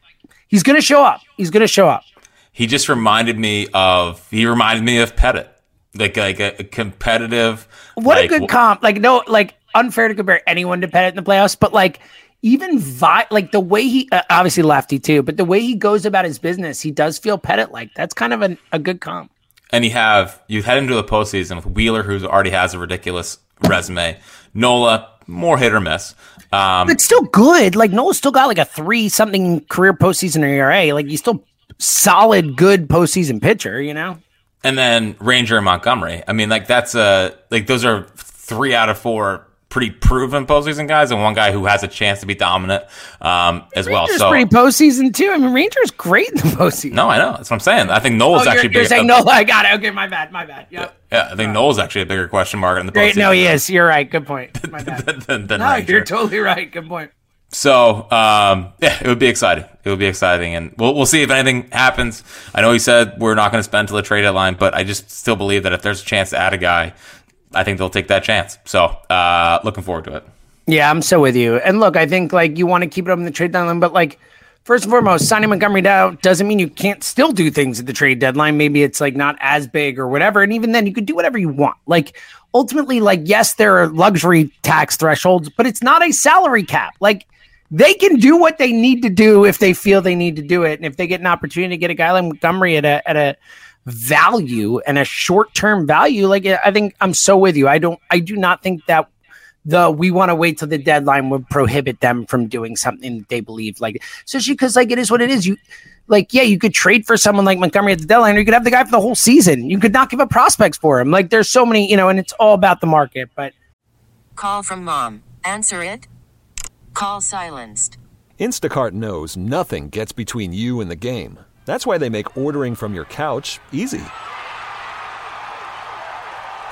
he's gonna show up. He's gonna show up. he just reminded me of he reminded me of Pettitte, like like a, a competitive. What like, a good comp. Like no, like unfair to compare anyone to Pettitte in the playoffs, but like even vi- like the way he uh, obviously lefty too, but the way he goes about his business, he does feel Pettitte like. That's kind of an, a good comp. and you have you head into the postseason with Wheeler, who already has a ridiculous resume. Nola, more hit or miss. Um, But still good. Like Nola's still got like a three something career postseason ERA. Like he's still solid, good postseason pitcher. You know. and then Ranger and Montgomery. I mean, like that's a like those are three out of four pretty proven postseason guys, and one guy who has a chance to be dominant um, as well. Ranger's So pretty postseason too. I mean, Ranger's great in the postseason. no, I know that's what I'm saying. I think Nola's Oh, you're, actually you're bigger. saying no. I got it. Okay, my bad. My bad. Yep. Yeah, I think Nola's actually a bigger question mark in the postseason. No, he is. You're right. Good point. Than, *laughs* than, than no, Ranger. you're totally right. Good point. So um, yeah, it would be exciting. It would be exciting, and we'll we'll see if anything happens. I know he said we're not going to spend till the trade deadline, but I just still believe that if there's a chance to add a guy, I think they'll take that chance. So uh, looking forward to it. Yeah, I'm so with you. And look, I think like you want to keep it up in the trade deadline, but like first and foremost, signing Montgomery down doesn't mean you can't still do things at the trade deadline. Maybe it's like not as big or whatever. And even then, you could do whatever you want. Like ultimately, like yes, there are luxury tax thresholds, but it's not a salary cap. Like they can do what they need to do if they feel they need to do it. And if they get an opportunity to get a guy like Montgomery at a at a value and a short term value, like I think I'm so with you. I don't I do not think that the we want to wait till the deadline would prohibit them from doing something that they believe like especially because like it is what it is you like yeah you could trade for someone like montgomery at the deadline or you could have the guy for the whole season you could not give up prospects for him like there's so many you know and it's all about the market but Call from mom. Answer it. Call silenced. Instacart knows nothing gets between you and the game. That's why they make ordering from your couch easy.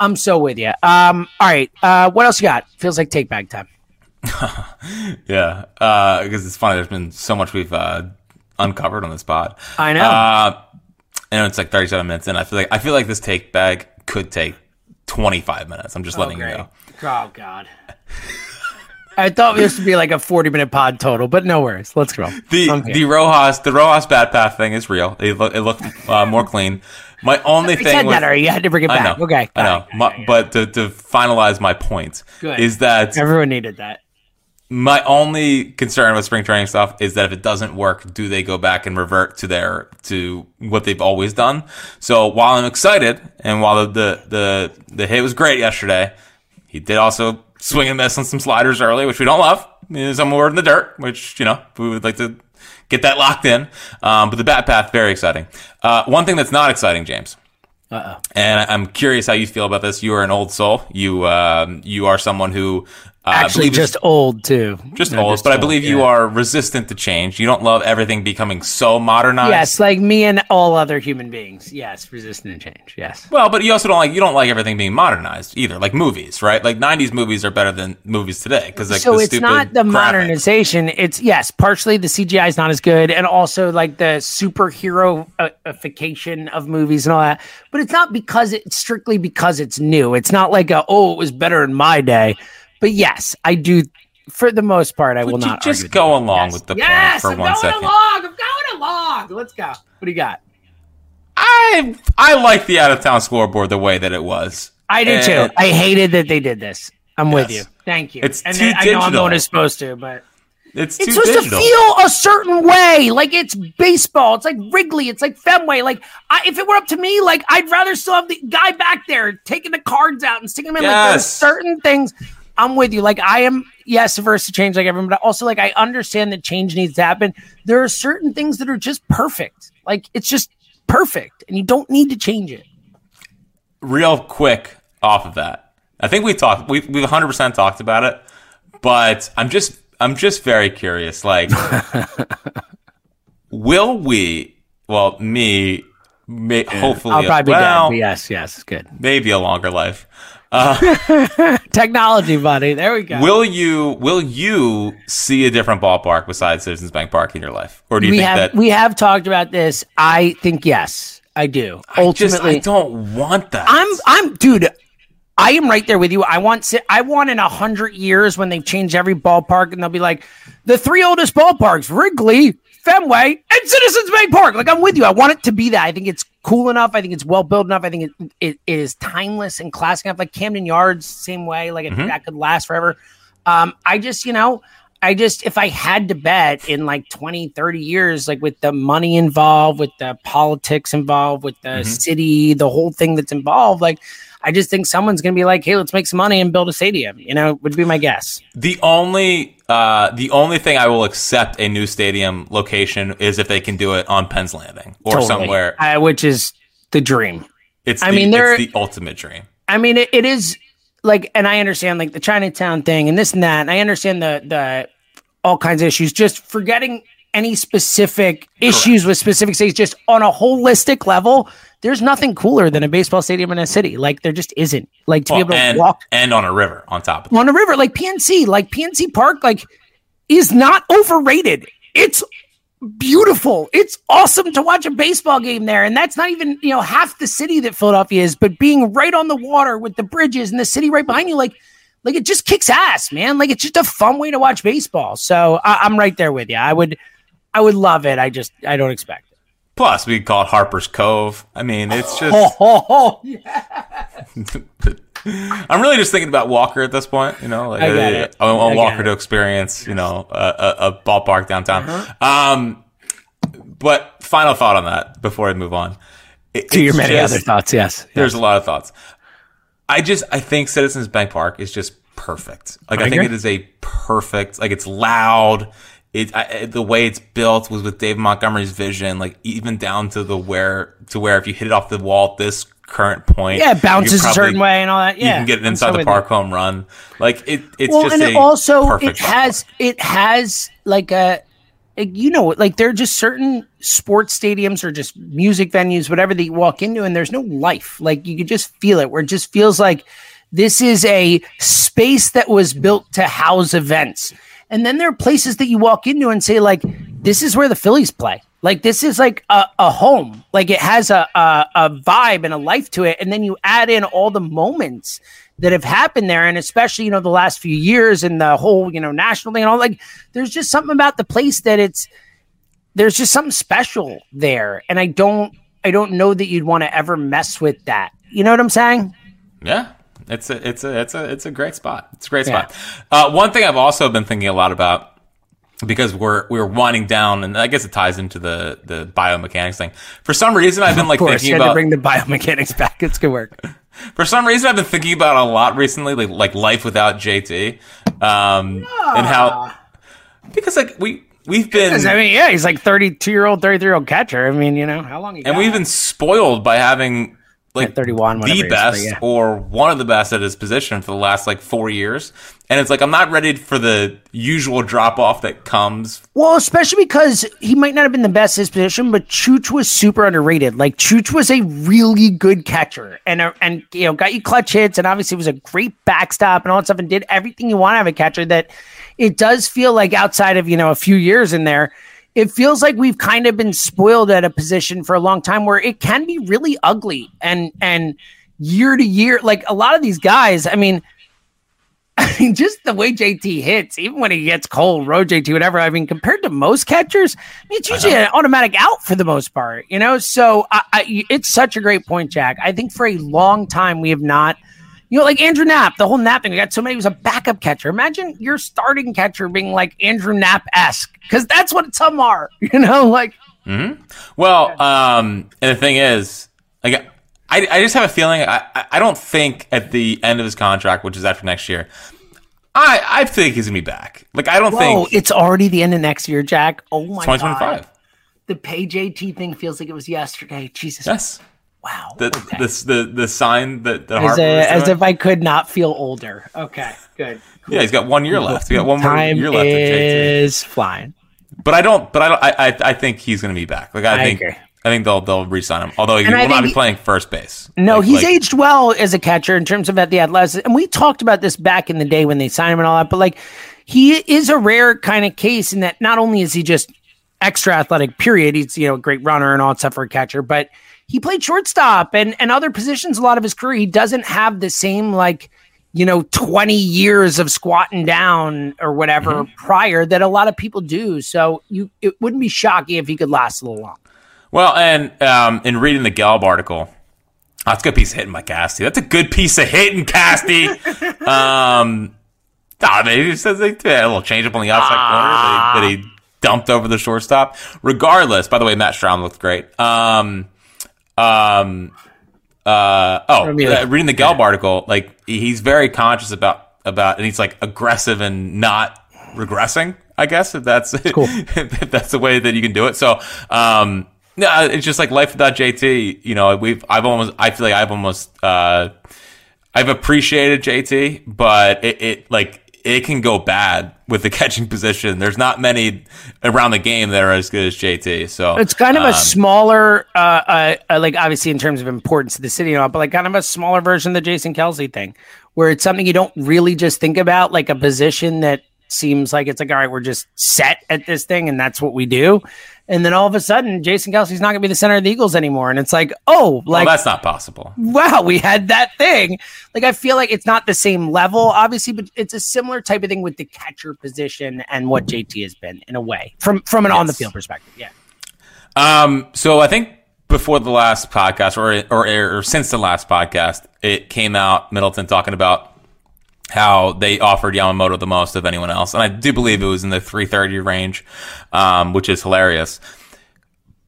I'm so with you. Um, all right. Uh, what else you got? Feels like take back time. *laughs* yeah, uh, because it's funny. There's been so much we've uh, uncovered on this pod. I know. Uh, and it's like 37 minutes in. I feel like I feel like this take bag could take 25 minutes. I'm just letting you know. Oh God. *laughs* I thought this would be like a 40 minute pod total, but no worries. Let's go. The the Rojas the Rojas bad path thing is real. It look it looked uh, more clean. My only thing said with, that already. You had to bring it I back. know, Okay. I know. My, but to, to finalize my point Good. is that Everyone needed that. my only concern with spring training stuff is that if it doesn't work, do they go back and revert to their to what they've always done? So while I'm excited and while the the the, the hit was great yesterday, he did also swing and miss on some sliders early, which we don't love. Some were in the dirt, which you know we would like to get that locked in. Um, but the bat path very exciting. Uh, one thing that's not exciting, James. Uh-oh. And I'm curious how you feel about this. You are an old soul. You um, you are someone who Uh, Actually, believe just old too. just old, but I believe you are resistant to change. You don't love everything becoming so modernized. Yes, like me and all other human beings. Yes, resistant to change. Yes. Well, but you also don't like you don't like everything being modernized either, like movies, right? Like '90s movies are better than movies today because like so it's not the graphics. modernization. It's yes, partially the CGI is not as good, and also like the superheroification uh, of movies and all that. But it's not because it's strictly because it's new. It's not like a oh, it was better in my day. But yes, I do. For the most part, I will Would you not just go along Yes. with the yes, I'm for one going along. I'm going along. Let's go. What do you got? I I like the out of town scoreboard the way that it was. I do And too. I hated that they did this. I'm with you. Thank you. It's and too I know I'm going as supposed to, but It's it's supposed digital. to feel a certain way. Like it's baseball. It's like Wrigley. It's like Fenway. Like I, if it were up to me, like I'd rather still have the guy back there taking the cards out and sticking them in. Like there's Yes. certain things. I'm with you. Like I am, yes, averse to change, like everyone, but also like I understand that change needs to happen. There are certain things that are just perfect. Like it's just perfect, and you don't need to change it. real quick off of that. I think we talked we we've 100% talked about it, but I'm just I'm just very curious like *laughs* will we well me may, hopefully I'll probably be well, dead. But yes, yes, good. maybe a longer life. *laughs* Technology, buddy. There we go. Will you will you see a different ballpark besides Citizens Bank Park in your life? Or do you we think have that we have talked about this. I think yes, I do. I just Ultimately, I don't want that. I'm I'm dude. I am right there with you. I want I want in a hundred years when they change every ballpark and they'll be like the three oldest ballparks: Wrigley, Fenway, and Citizens Bank Park. Like I'm with you. I want it to be that. I think it's cool enough. I think it's well built enough. I think it, it, it is timeless and classic enough. Like Camden Yards, same way. Like I think that could last forever. Um, I just, you know, I just, if I had to bet in like 20, 30 years, like with the money involved, with the politics involved, with the city, the whole thing that's involved, like, I just think someone's going to be like, hey, let's make some money and build a stadium, you know, would be my guess. The only uh, the only thing I will accept a new stadium location is if they can do it on Penn's Landing or Totally. somewhere. Uh, which is the dream. It's I the, mean, there- it's the ultimate dream. I mean, it, it is like, and I understand like the Chinatown thing and this and that, and I understand the the all kinds of issues. Just forgetting any specific issues with specific states, just on a holistic level, there's nothing cooler than a baseball stadium in a city. Like there just isn't. Like to Well, be able to and, walk and on a river on top of on a river, like PNC, like PNC Park, like is not overrated. It's beautiful. It's awesome to watch a baseball game there. And that's not even, you know, half the city that Philadelphia is, but being right on the water with the bridges and the city right behind you, like, like it just kicks ass, man. Like it's just a fun way to watch baseball. So I, I'm right there with you. I would, I would love it. I just, I don't expect it. Plus, we call it Harper's Cove. I mean, it's *laughs* just. Oh, yeah. I'm really just thinking about Walker at this point. You know, like I get it. I, want I Walker to experience, you know, a, a, a ballpark downtown. Uh-huh. Um, but final thought on that before I move on. It- To your many just- other thoughts, yes. There's a lot of thoughts. I just I think Citizens Bank Park is just perfect. Like I, I think it is a perfect. Like it's loud. It I, the way it's built was with Dave Montgomery's vision. Like even down to the where to where if you hit it off the wall at this current point, Yeah, it bounces a probably- certain way and all that. Yeah, you can get it inside so the park home run. Like it, it's well, just and a it also it has it has like a you know like there are just certain sports stadiums or just music venues whatever that you walk into and there's no life like you could just feel it where it just feels like this is a space that was built to house events and then there are places that you walk into and say like this is where the phillies play. Like this is like a, a home. Like it has a, a a vibe and a life to it. And then you add in all the moments that have happened there. And especially you know the last few years and the whole you know national thing and all like there's just something about the place that it's there's just something special there. And i don't i don't know that you'd want to ever mess with that. You know what i'm saying? Yeah, it's a it's a it's a it's a great spot. It's a great Yeah. spot. Uh, one thing I've also been thinking a lot about because we're we're winding down, and I guess it ties into the the biomechanics thing. For some reason, I've been *laughs* like course thinking had to about bring the biomechanics *laughs* back it's good work *laughs* for some reason I've been thinking about a lot recently, like like life without JT, um, and how because like we we've been i mean yeah he's like 32 year old 33 year old catcher i mean you know how long and got? we've been spoiled by having like Yeah, 31, whatever the he is, best yeah. or one of the best at his position for the last like four years and it's like i'm not ready for the usual drop off that comes Well, especially because he might not have been the best in his position, but Chooch was super underrated. Like Chooch was a really good catcher, and uh, and you know got you clutch hits, and obviously was a great backstop and all that stuff, and did everything you want out of a catcher. That it does feel like outside of you know a few years in there, it feels like we've kind of been spoiled at a position for a long time where it can be really ugly and and year to year. Like a lot of these guys, I mean. *laughs* I mean, just the way JT hits, even when he gets cold, road JT, whatever. I mean, compared to most catchers, I mean, it's uh-huh. usually an automatic out for the most part, you know. So I, I, it's such a great point, Jack. I think for a long time we have not, you know, like Andrew Knapp, the whole Knapp thing. We got so many. He was a backup catcher. Imagine your starting catcher being like Andrew Knapp esque, because that's what some are, *laughs* you know. Like, Mm-hmm. well um and the thing is like i, I just have a feeling I, I- don't think at the end of his contract which is after next year i i think he's gonna be back like i don't whoa, think it's already the end of next year, Jack. Oh my 2025 god, the pay JT thing feels like it was yesterday. Jesus, yes wow. the, okay. this the the sign that the as, Harper a, as if I could not feel older. Okay, good. yeah he's got one year left we got one more year left is flying. but i don't but i don't i i, I think he's gonna be back like i, I think agree. i think they'll they'll re-sign him although he And will not be he- playing first base No, Like- he's like- aged well as a catcher in terms of at the athleticism. And we talked about this back in the day when they signed him and all that. But like, he is a rare kind of case in that not only is he just extra athletic, period. He's you know a great runner and all that stuff for a catcher, but he played shortstop and and other positions a lot of his career. He doesn't have the same like you know 20 years of squatting down or whatever prior that a lot of people do. So you it wouldn't be shocking if he could last a little long. Well, and um, in reading the Gelb article, that's a good piece of hitting by Casty. That's a good piece of hitting, Casty. *laughs* um, nah, maybe he says they did a little change up on the outside corner that he, that he dumped over the shortstop. Regardless, by the way, Matt Strahm looked great. Um, um, uh, oh, uh, reading the Gelb article, like he's very conscious about about, and he's like aggressive and not regressing. I guess if that's *laughs* if that's the way that you can do it. So, um, no, it's just like life without JT. You know, we've I've almost I feel like I've almost uh, I've appreciated JT, but it, it like it can go bad with the *laughs* catching position. There's not many around the game that are as good as JT. So it's kind of um, a smaller, uh, uh, uh, like obviously in terms of importance to the city and all, but like kind of a smaller version of the Jason Kelce thing, where it's something you don't really just think about, like a position that seems like it's like, all right, we're just set at this thing and that's what we do. And then all of a sudden, Jason Kelce's not going to be the center of the Eagles anymore. And it's like, oh, like, well, that's not possible. Wow, we had that thing. Like, I feel like it's not the same level, obviously, but it's a similar type of thing with the catcher position and what JT has been in a way from, from an yes. on the field perspective. Yeah. Um, so I think before the last podcast or, or, or since the last podcast, it came out Middleton talking about how they offered Yamamoto the most of anyone else. And I do believe it was in the 330 range, um, which is hilarious.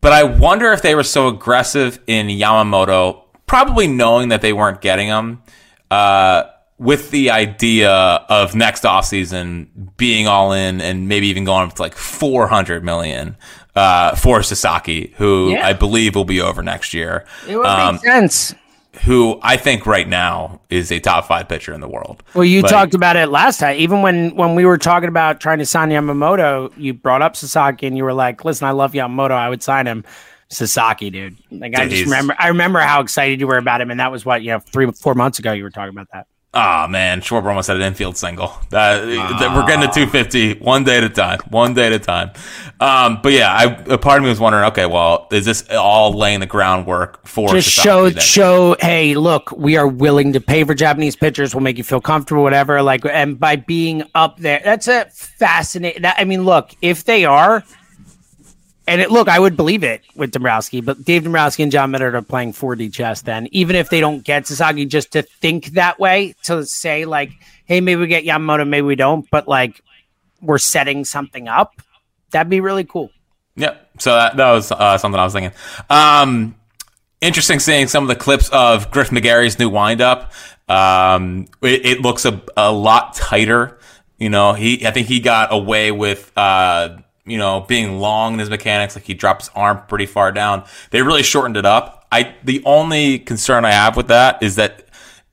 But I wonder if they were so aggressive in Yamamoto, probably knowing that they weren't getting him, uh, with the idea of next offseason being all in and maybe even going up to like 400 million uh, for Sasaki, who yeah. I believe will be over next year. It would um, make sense who I think right now is a top five pitcher in the world. Well, you but, talked about it last time. Even when when we were talking about trying to sign Yamamoto, you brought up Sasaki and you were like, "Listen, I love Yamamoto. I would sign him." Sasaki, dude. Like dude, I just remember, I remember how excited you were about him, and that was what you know, three, four months ago. You were talking about that. Oh man, Schwarber almost had an infield single. Uh, We're getting to 250 one day at a time, one day at a time. Um, but yeah, I, a part of me was wondering, okay, well, is this all laying the groundwork for just show show? Hey, look, we are willing to pay for Japanese pitchers. We'll make you feel comfortable, whatever. Like, and by being up there, that's a fascinating. That, I mean, look, if they are and it, look, I would believe it with Dombrowski, but Dave Dombrowski and John Minert are playing 4D chess then. Even if they don't get Sasaki, just to think that way, to say, like, hey, maybe we get Yamamoto, maybe we don't, but like we're setting something up, that'd be really cool. Yeah. So that, that was uh, something I was thinking. Um, interesting seeing some of the clips of Griff McGarry's new windup. Um, it, it looks a, a lot tighter. You know, he I think he got away with uh, you know, being long in his mechanics, like he drops his arm pretty far down. They really shortened it up. I the only concern I have with that is that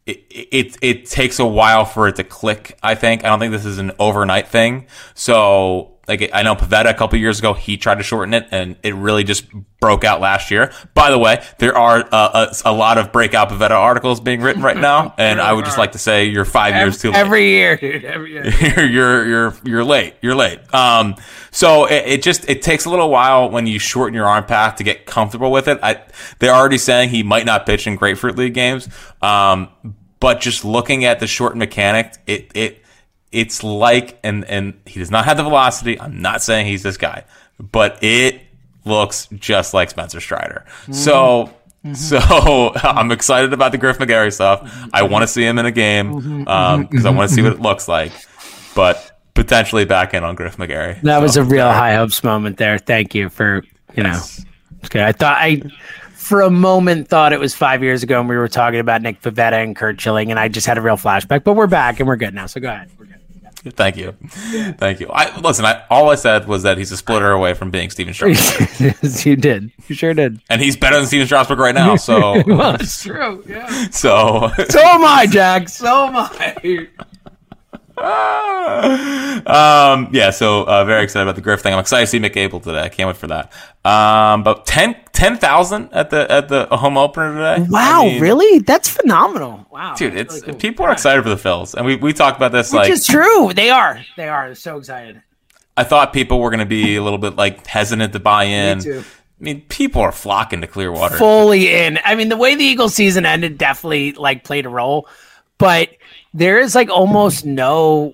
it, it it takes a while for it to click. I think I don't think this is an overnight thing. So like I know Pivetta a couple years ago, he tried to shorten it, and it really just broke out last year. By the way, there are uh, a, a, lot of breakout Pivetta articles being written right now, *laughs* and I would just like to say you're five every, years too late. Every year, dude. Every year. *laughs* you're, you're you're you're late. You're late. Um, so it, it, just it takes a little while when you shorten your arm path to get comfortable with it. I, they're already saying he might not pitch in Grapefruit League games. Um, but just looking at the short mechanic, it it it's like and and he does not have the velocity. I'm not saying he's this guy, but it looks just like Spencer Strider. Mm-hmm. So mm-hmm. so *laughs* I'm excited about the Griff McGarry stuff. I want to see him in a game because mm-hmm. um, I want to see what it looks like. But potentially back in on Griff McGarry. That so, was a real high hopes moment there. Thank you for you yes. know. Okay, I thought I for a moment thought it was five years ago and we were talking about Nick Pivetta and Curt Schilling, and I just had a real flashback. But we're back and we're good now. So go ahead. Thank you, thank you. I listen. I, all I said was that he's a splitter away from being Stephen *laughs* Strasburg. yes, you did. You sure did. And he's better than Stephen Strasburg right now. So *laughs* well, *laughs* it's true. Yeah. So so am I, Jack. So am I. *laughs* um, yeah, so uh, very excited about the Griff thing. I'm excited to see Mick Abel today. I can't wait for that. Um, but 10 10,000 at the at the home opener today. Wow, I mean, really? That's phenomenal. Wow, dude, it's really cool. people are excited for the Phils, and we we talked about this Which like is true. They are. They are. They're so excited. I thought people were going to be a little bit like hesitant to buy in. Me too. I mean, people are flocking to Clearwater. Fully in. I mean, the way the Eagles season ended definitely like played a role, but there is like almost no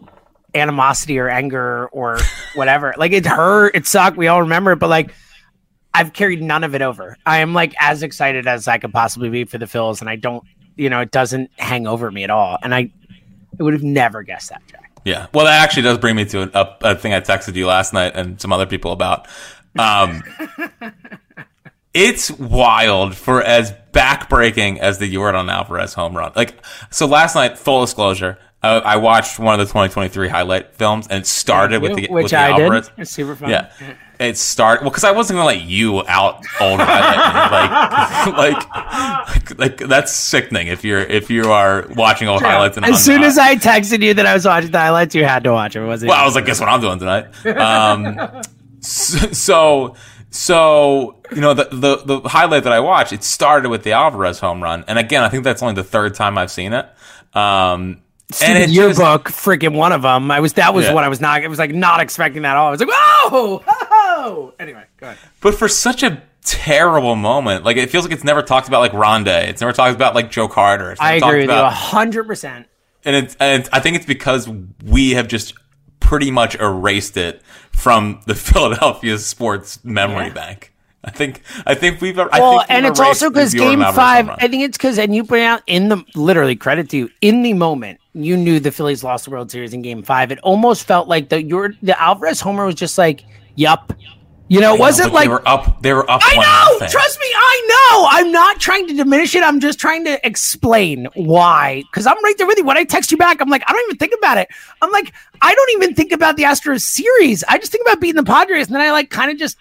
animosity or anger or whatever. *laughs* like it hurt, it sucked. We all remember it, but like I've carried none of it over. I am like as excited as I could possibly be for the Phils, and I don't, you know, it doesn't hang over me at all. And I, I would have never guessed that, Jack. Yeah. Well, that actually does bring me to a, a thing I texted you last night and some other people about. Um, *laughs* it's wild for as backbreaking as the Yordan Alvarez home run. Like, so last night, full disclosure, I, I watched one of the 2023 highlight films, and it started with the which with the I Alvarez. did. It's super fun. Yeah. It started well because I wasn't gonna let you out old highlight *laughs* *laughs* like, like like that's sickening if you're if you are watching old highlights and As soon as I texted you that I was watching the highlights, you had to watch it. Wasn't well I was like guess what I'm doing tonight um *laughs* so so you know the, the the highlight that I watched it started with the Alvarez home run and again I think that's only the third time I've seen it um and Stupid it yearbook, just- freaking one of them. I was that was Yeah. what I was not. I was like not expecting that at all. I was like, whoa, whoa. Anyway, go ahead. But for such a terrible moment, like it feels like it's never talked about like Rondé. It's never talked about like Joe Carter. I agree with you about- hundred percent. and it's and I think it's because we have just pretty much erased it from the *laughs* Philadelphia sports memory Yeah. bank. I think I think we've I Well, think we've and it's also because Game Five. I think it's because, and you point out in the literally credit to you in the moment, you knew the Phillies lost the World Series in Game Five. It almost felt like the your the Alvarez homer was just like, yup. You know, it wasn't like they were up. They were up. I know. Trust me, I know. I'm not trying to diminish it. I'm just trying to explain why. Because I'm right there with you. When I text you back, I'm like, I don't even think about it. I'm like, I don't even think about the Astros series. I just think about beating the Padres, and then I like kind of just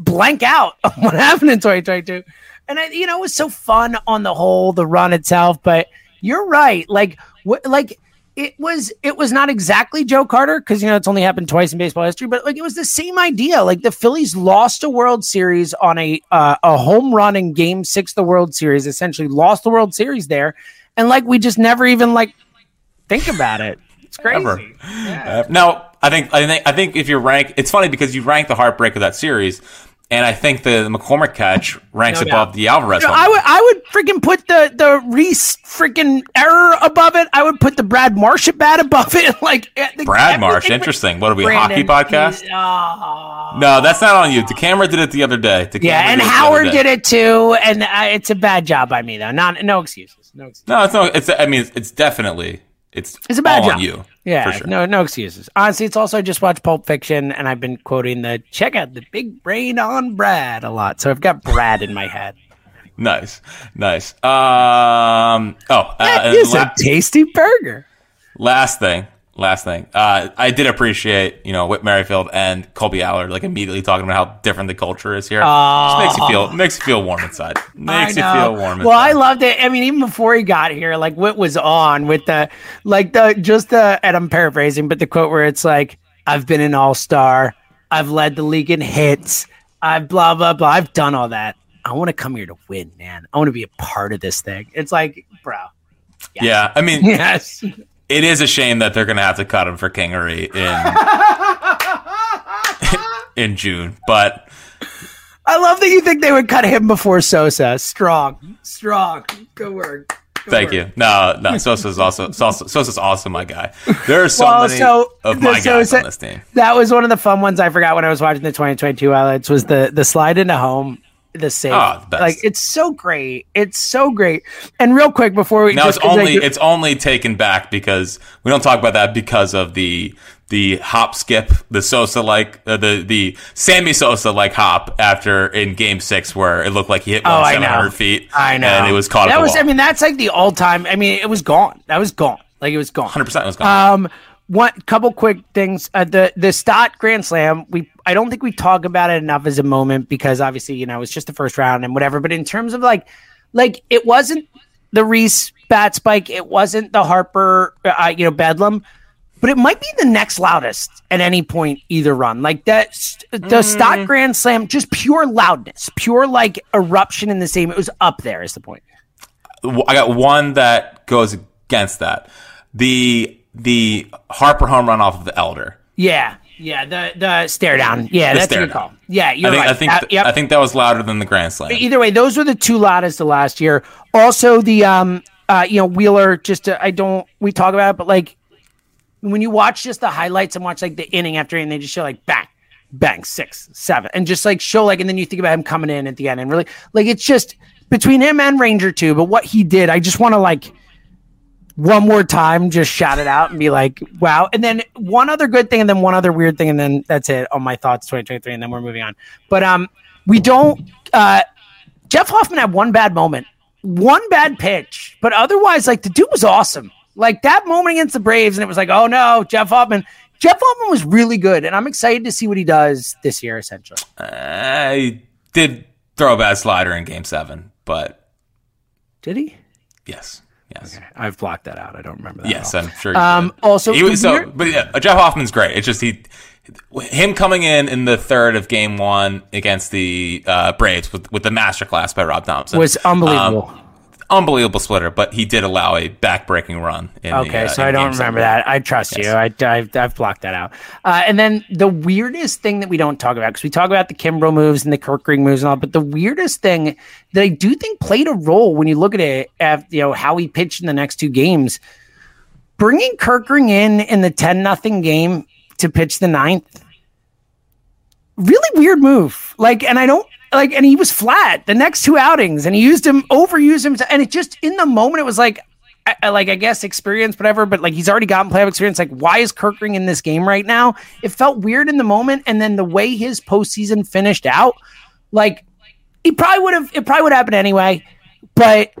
blank out on what *laughs* happened in 2022. And I, you know, it was so fun on the whole, the run itself. But you're right. Like, what, like. It was it was not exactly Joe Carter because you know it's only happened twice in baseball history, but like it was the same idea. Like the Phillies lost a World Series on a uh, a home run in Game Six, of the World Series, essentially lost the World Series there, and like we just never even like think about it. It's crazy. Ever. Uh, no, I think I think I think if you rank, it's funny because you rank the heartbreak of that series, and I think the McCormick catch ranks No above the Alvarez. You know, I would I would freaking put the the Rhys freaking error above it. I would put the Brad Marsh at bat above it. *laughs* Like eh, the, Brad Marsh, interesting. What are we, a hockey podcast? he's- oh. No, that's not on you. The camera did it the other day. The Yeah, and did it the other Howard did it too, and uh, it's a bad job by me though. Not no excuses. No excuses. No, it's no. It's. I mean, it's, it's definitely. It's. It's a bad all job. on you. Yeah, sure. no, no excuses. Honestly, it's also I just watched Pulp Fiction, and I've been quoting the "check out the big brain on Brad" a lot. So I've got Brad in my head. Nice, nice. Um. Oh, uh, That and is la- a tasty burger. last thing. Last thing. Uh, I did appreciate, you know, Whit Merrifield and Kolby Allard like immediately talking about how different the culture is here. Just makes you feel makes you feel warm inside. Makes you feel warm inside. Well, I loved it. I mean, even before he got here, like what was on with the like the just the and I'm paraphrasing, but the quote where it's like, "I've been an all star, I've led the league in hits, I've blah blah blah, I've done all that. I want to come here to win, man. I want to be a part of this thing." It's like, bro, yeah. I mean, *laughs* yes. It is a shame that they're gonna have to cut him for Kingery in *laughs* in June, but I love that you think they would cut him before Sosa. Strong, strong. Good work. Good Thank you. No, no, Sosa's also Sosa, Sosa's also my guy. There are so Well, many so of my guys on this team. That was one of the fun ones I forgot when I was watching the 2022 highlights was the the slide into home, the save. Oh, the best. like it's so great. It's so great. And real quick before we Now it's just 'cause I only it's only taken back because we don't talk about that because of the the hop skip, the Sosa like uh, the the Sammy Sosa like hop after in Game Six where it looked like he hit one Oh, seven hundred feet. I know. and it was caught. That at the was wall. I mean that's like the all time. I mean it was gone. That was gone. Like it was gone. hundred percent was gone. Um, one couple quick things. Uh, the the Stott Grand Slam. We I don't think we talk about it enough as a moment because obviously you know it's just the first round and whatever. But in terms of like, like it wasn't the Rhys bat spike. It wasn't the Harper. Uh, you know Bedlam. But it might be the next loudest at any point either run. Like that, the Stott Grand Slam, just pure loudness, pure like eruption in the same. It was up there. Is the point? I got one that goes against that. The the Harper home run off of the Elder. Yeah, yeah. The the stare down. Yeah, The that's a good down. call. Yeah, you're I think right. I think Uh, th- yep. I think that was louder than the Grand Slam. Either way, those were the two loudest of last year. Also, the um, uh, you know, Wheeler. Just uh, I don't we talk about it, but like when you watch just the highlights and watch like the inning after inning, they just show like bang, bang, six, seven, and just like show like, and then you think about him coming in at the end and really like it's just between him and Ranger too. But what he did, I just want to like one more time just shout it out and be like, wow. And then one other good thing, and then one other weird thing, and then that's it on my thoughts 2023, and then we're moving on. But um, we don't. Uh, Jeff Hoffman had one bad moment, one bad pitch, but otherwise, like the dude was awesome. Like that moment against the Braves, and it was like, oh no, Jeff Hoffman. Jeff Hoffman was really good, and I'm excited to see what he does this year. Essentially, I did throw a bad slider in Game Seven, but did he? Yes. Yes, okay. I've blocked that out. I don't remember that. Yes, I'm sure. Um, also, he so, but yeah, Jeff Hoffman's great. It's just he, him coming in in the third of Game One against the uh, Braves with with the masterclass by Rob Thomson was unbelievable. Um, unbelievable splitter, but he did allow a back-breaking run. okay, the, uh, so I don't remember that. I trust yes. you. I, I've, I've, blocked that out. Uh, and then the weirdest thing that we don't talk about because we talk about the Kimbrel moves and the Kerkering moves and all, but the weirdest thing that I do think played a role when you look at it, at you know how he pitched in the next two games, bringing Kerkering in in the ten nothing game to pitch the ninth. Really weird move. Like, and I don't like, and he was flat the next two outings, and he used him, overused him, and it just in the moment it was like, I, like I guess experience, whatever. But like he's already gotten playoff experience. Like, why is Kerkering in this game right now? It felt weird in the moment, and then the way his postseason finished out, like he probably would have. It probably would happen anyway, but.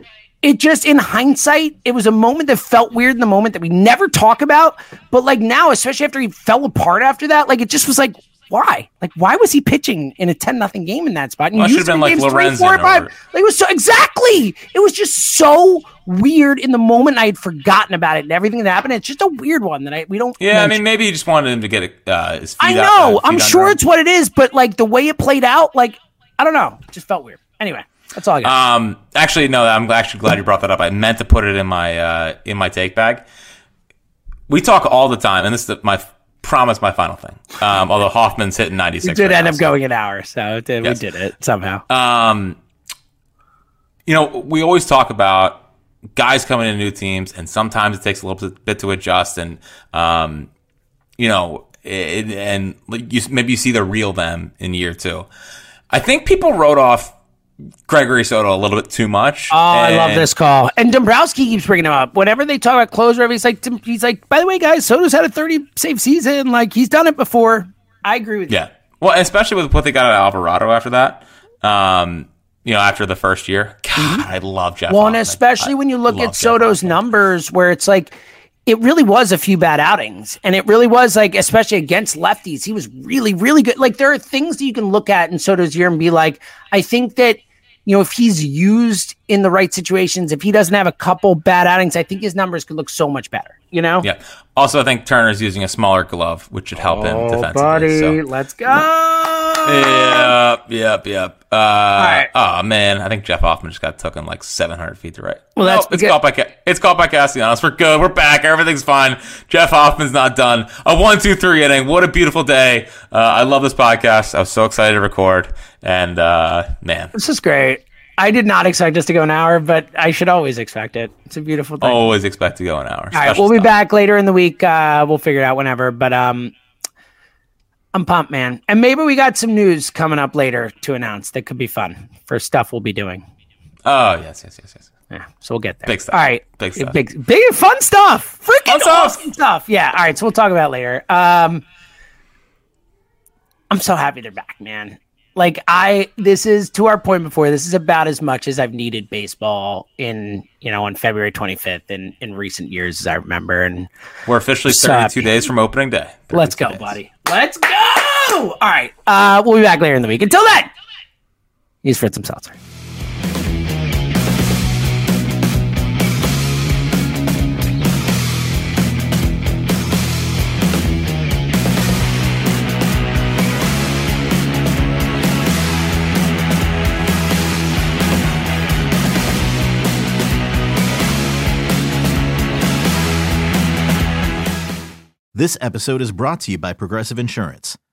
It just in hindsight, it was a moment that felt weird in the moment that we never talk about. But like now, especially after he fell apart after that, like it just was like, why? Like, why was he pitching in a 10 nothing game in that spot? And well, should have been like Lorenzen. Three, four, five. Like, it was so exactly. It was just so weird in the moment. I had forgotten about it and everything that happened. It's just a weird one that I we don't. Yeah, mention. I mean, maybe he just wanted him to get uh, his. I know. uh, I'm sure it's what it is, but like the way it played out, like I don't know, it just felt weird. Anyway. That's all I got. Um, actually, no. I'm actually glad you brought that up. I meant to put it in my uh, in my take bag. We talk all the time, and this is my promise my final thing. Um, although Hoffman's hitting 96. We did right end now, up so. going an hour, so we yes. did it somehow. Um, you know, we always talk about guys coming into new teams, and sometimes it takes a little bit to adjust, and um, you know, it, and you, maybe you see the real them in year two. I think people wrote off Gregory Soto a little bit too much. Oh, and... I love this call. And Dombrowski keeps bringing him up. Whenever they talk about closer, he's like, he's like, by the way, guys, Soto's had a 30 save season. Like, he's done it before. I agree with yeah. you. Yeah. Well, especially with what they got at Alvarado after that. Um, you know, after the first year. God, mm-hmm. I love Jeff. Well, Hoffman. and especially I when you look at Soto's numbers, where it's like, it really was a few bad outings. And it really was like, especially against lefties, he was really, really good. Like, there are things that you can look at in Soto's year and be like, I think that you know, if he's used in the right situations, if he doesn't have a couple bad outings, I think his numbers could look so much better. You know? Yeah. Also, I think Turner's using a smaller glove, which should help oh, him defensively. Buddy, so. let's go. Yep, yep, yep. Uh, right. Oh man, I think Jeff Hoffman just got taken like 700 feet to right. Well, that's no, it's caught by it's caught by Castellanos. We're good. We're back. Everything's fine. Jeff Hoffman's not done. A one, two, three inning. What a beautiful day. Uh, I love this podcast. I was so excited to record, and uh, man, this is great. I did not expect us to go an hour, but I should always expect it. It's a beautiful thing. Always expect to go an hour. All right, we'll stuff. be back later in the week. Uh, we'll figure it out whenever. But um, I'm pumped, man. And maybe we got some news coming up later to announce that could be fun for stuff we'll be doing. Oh yes, yes, yes, yes. Yeah, so we'll get there. Big stuff. All right, big stuff. Big, big, fun stuff. Freaking fun awesome stuff. Yeah. All right, so we'll talk about later. Um, I'm so happy they're back, man like I this is to our point before this is about as much as I've needed baseball in you know on February 25th in in recent years as I remember and we're officially 32 days from opening day. Let's go, days. buddy. Let's go. All right. Uh we'll be back later in the week. Until then, use Fritz seltzer. This episode is brought to you by Progressive Insurance.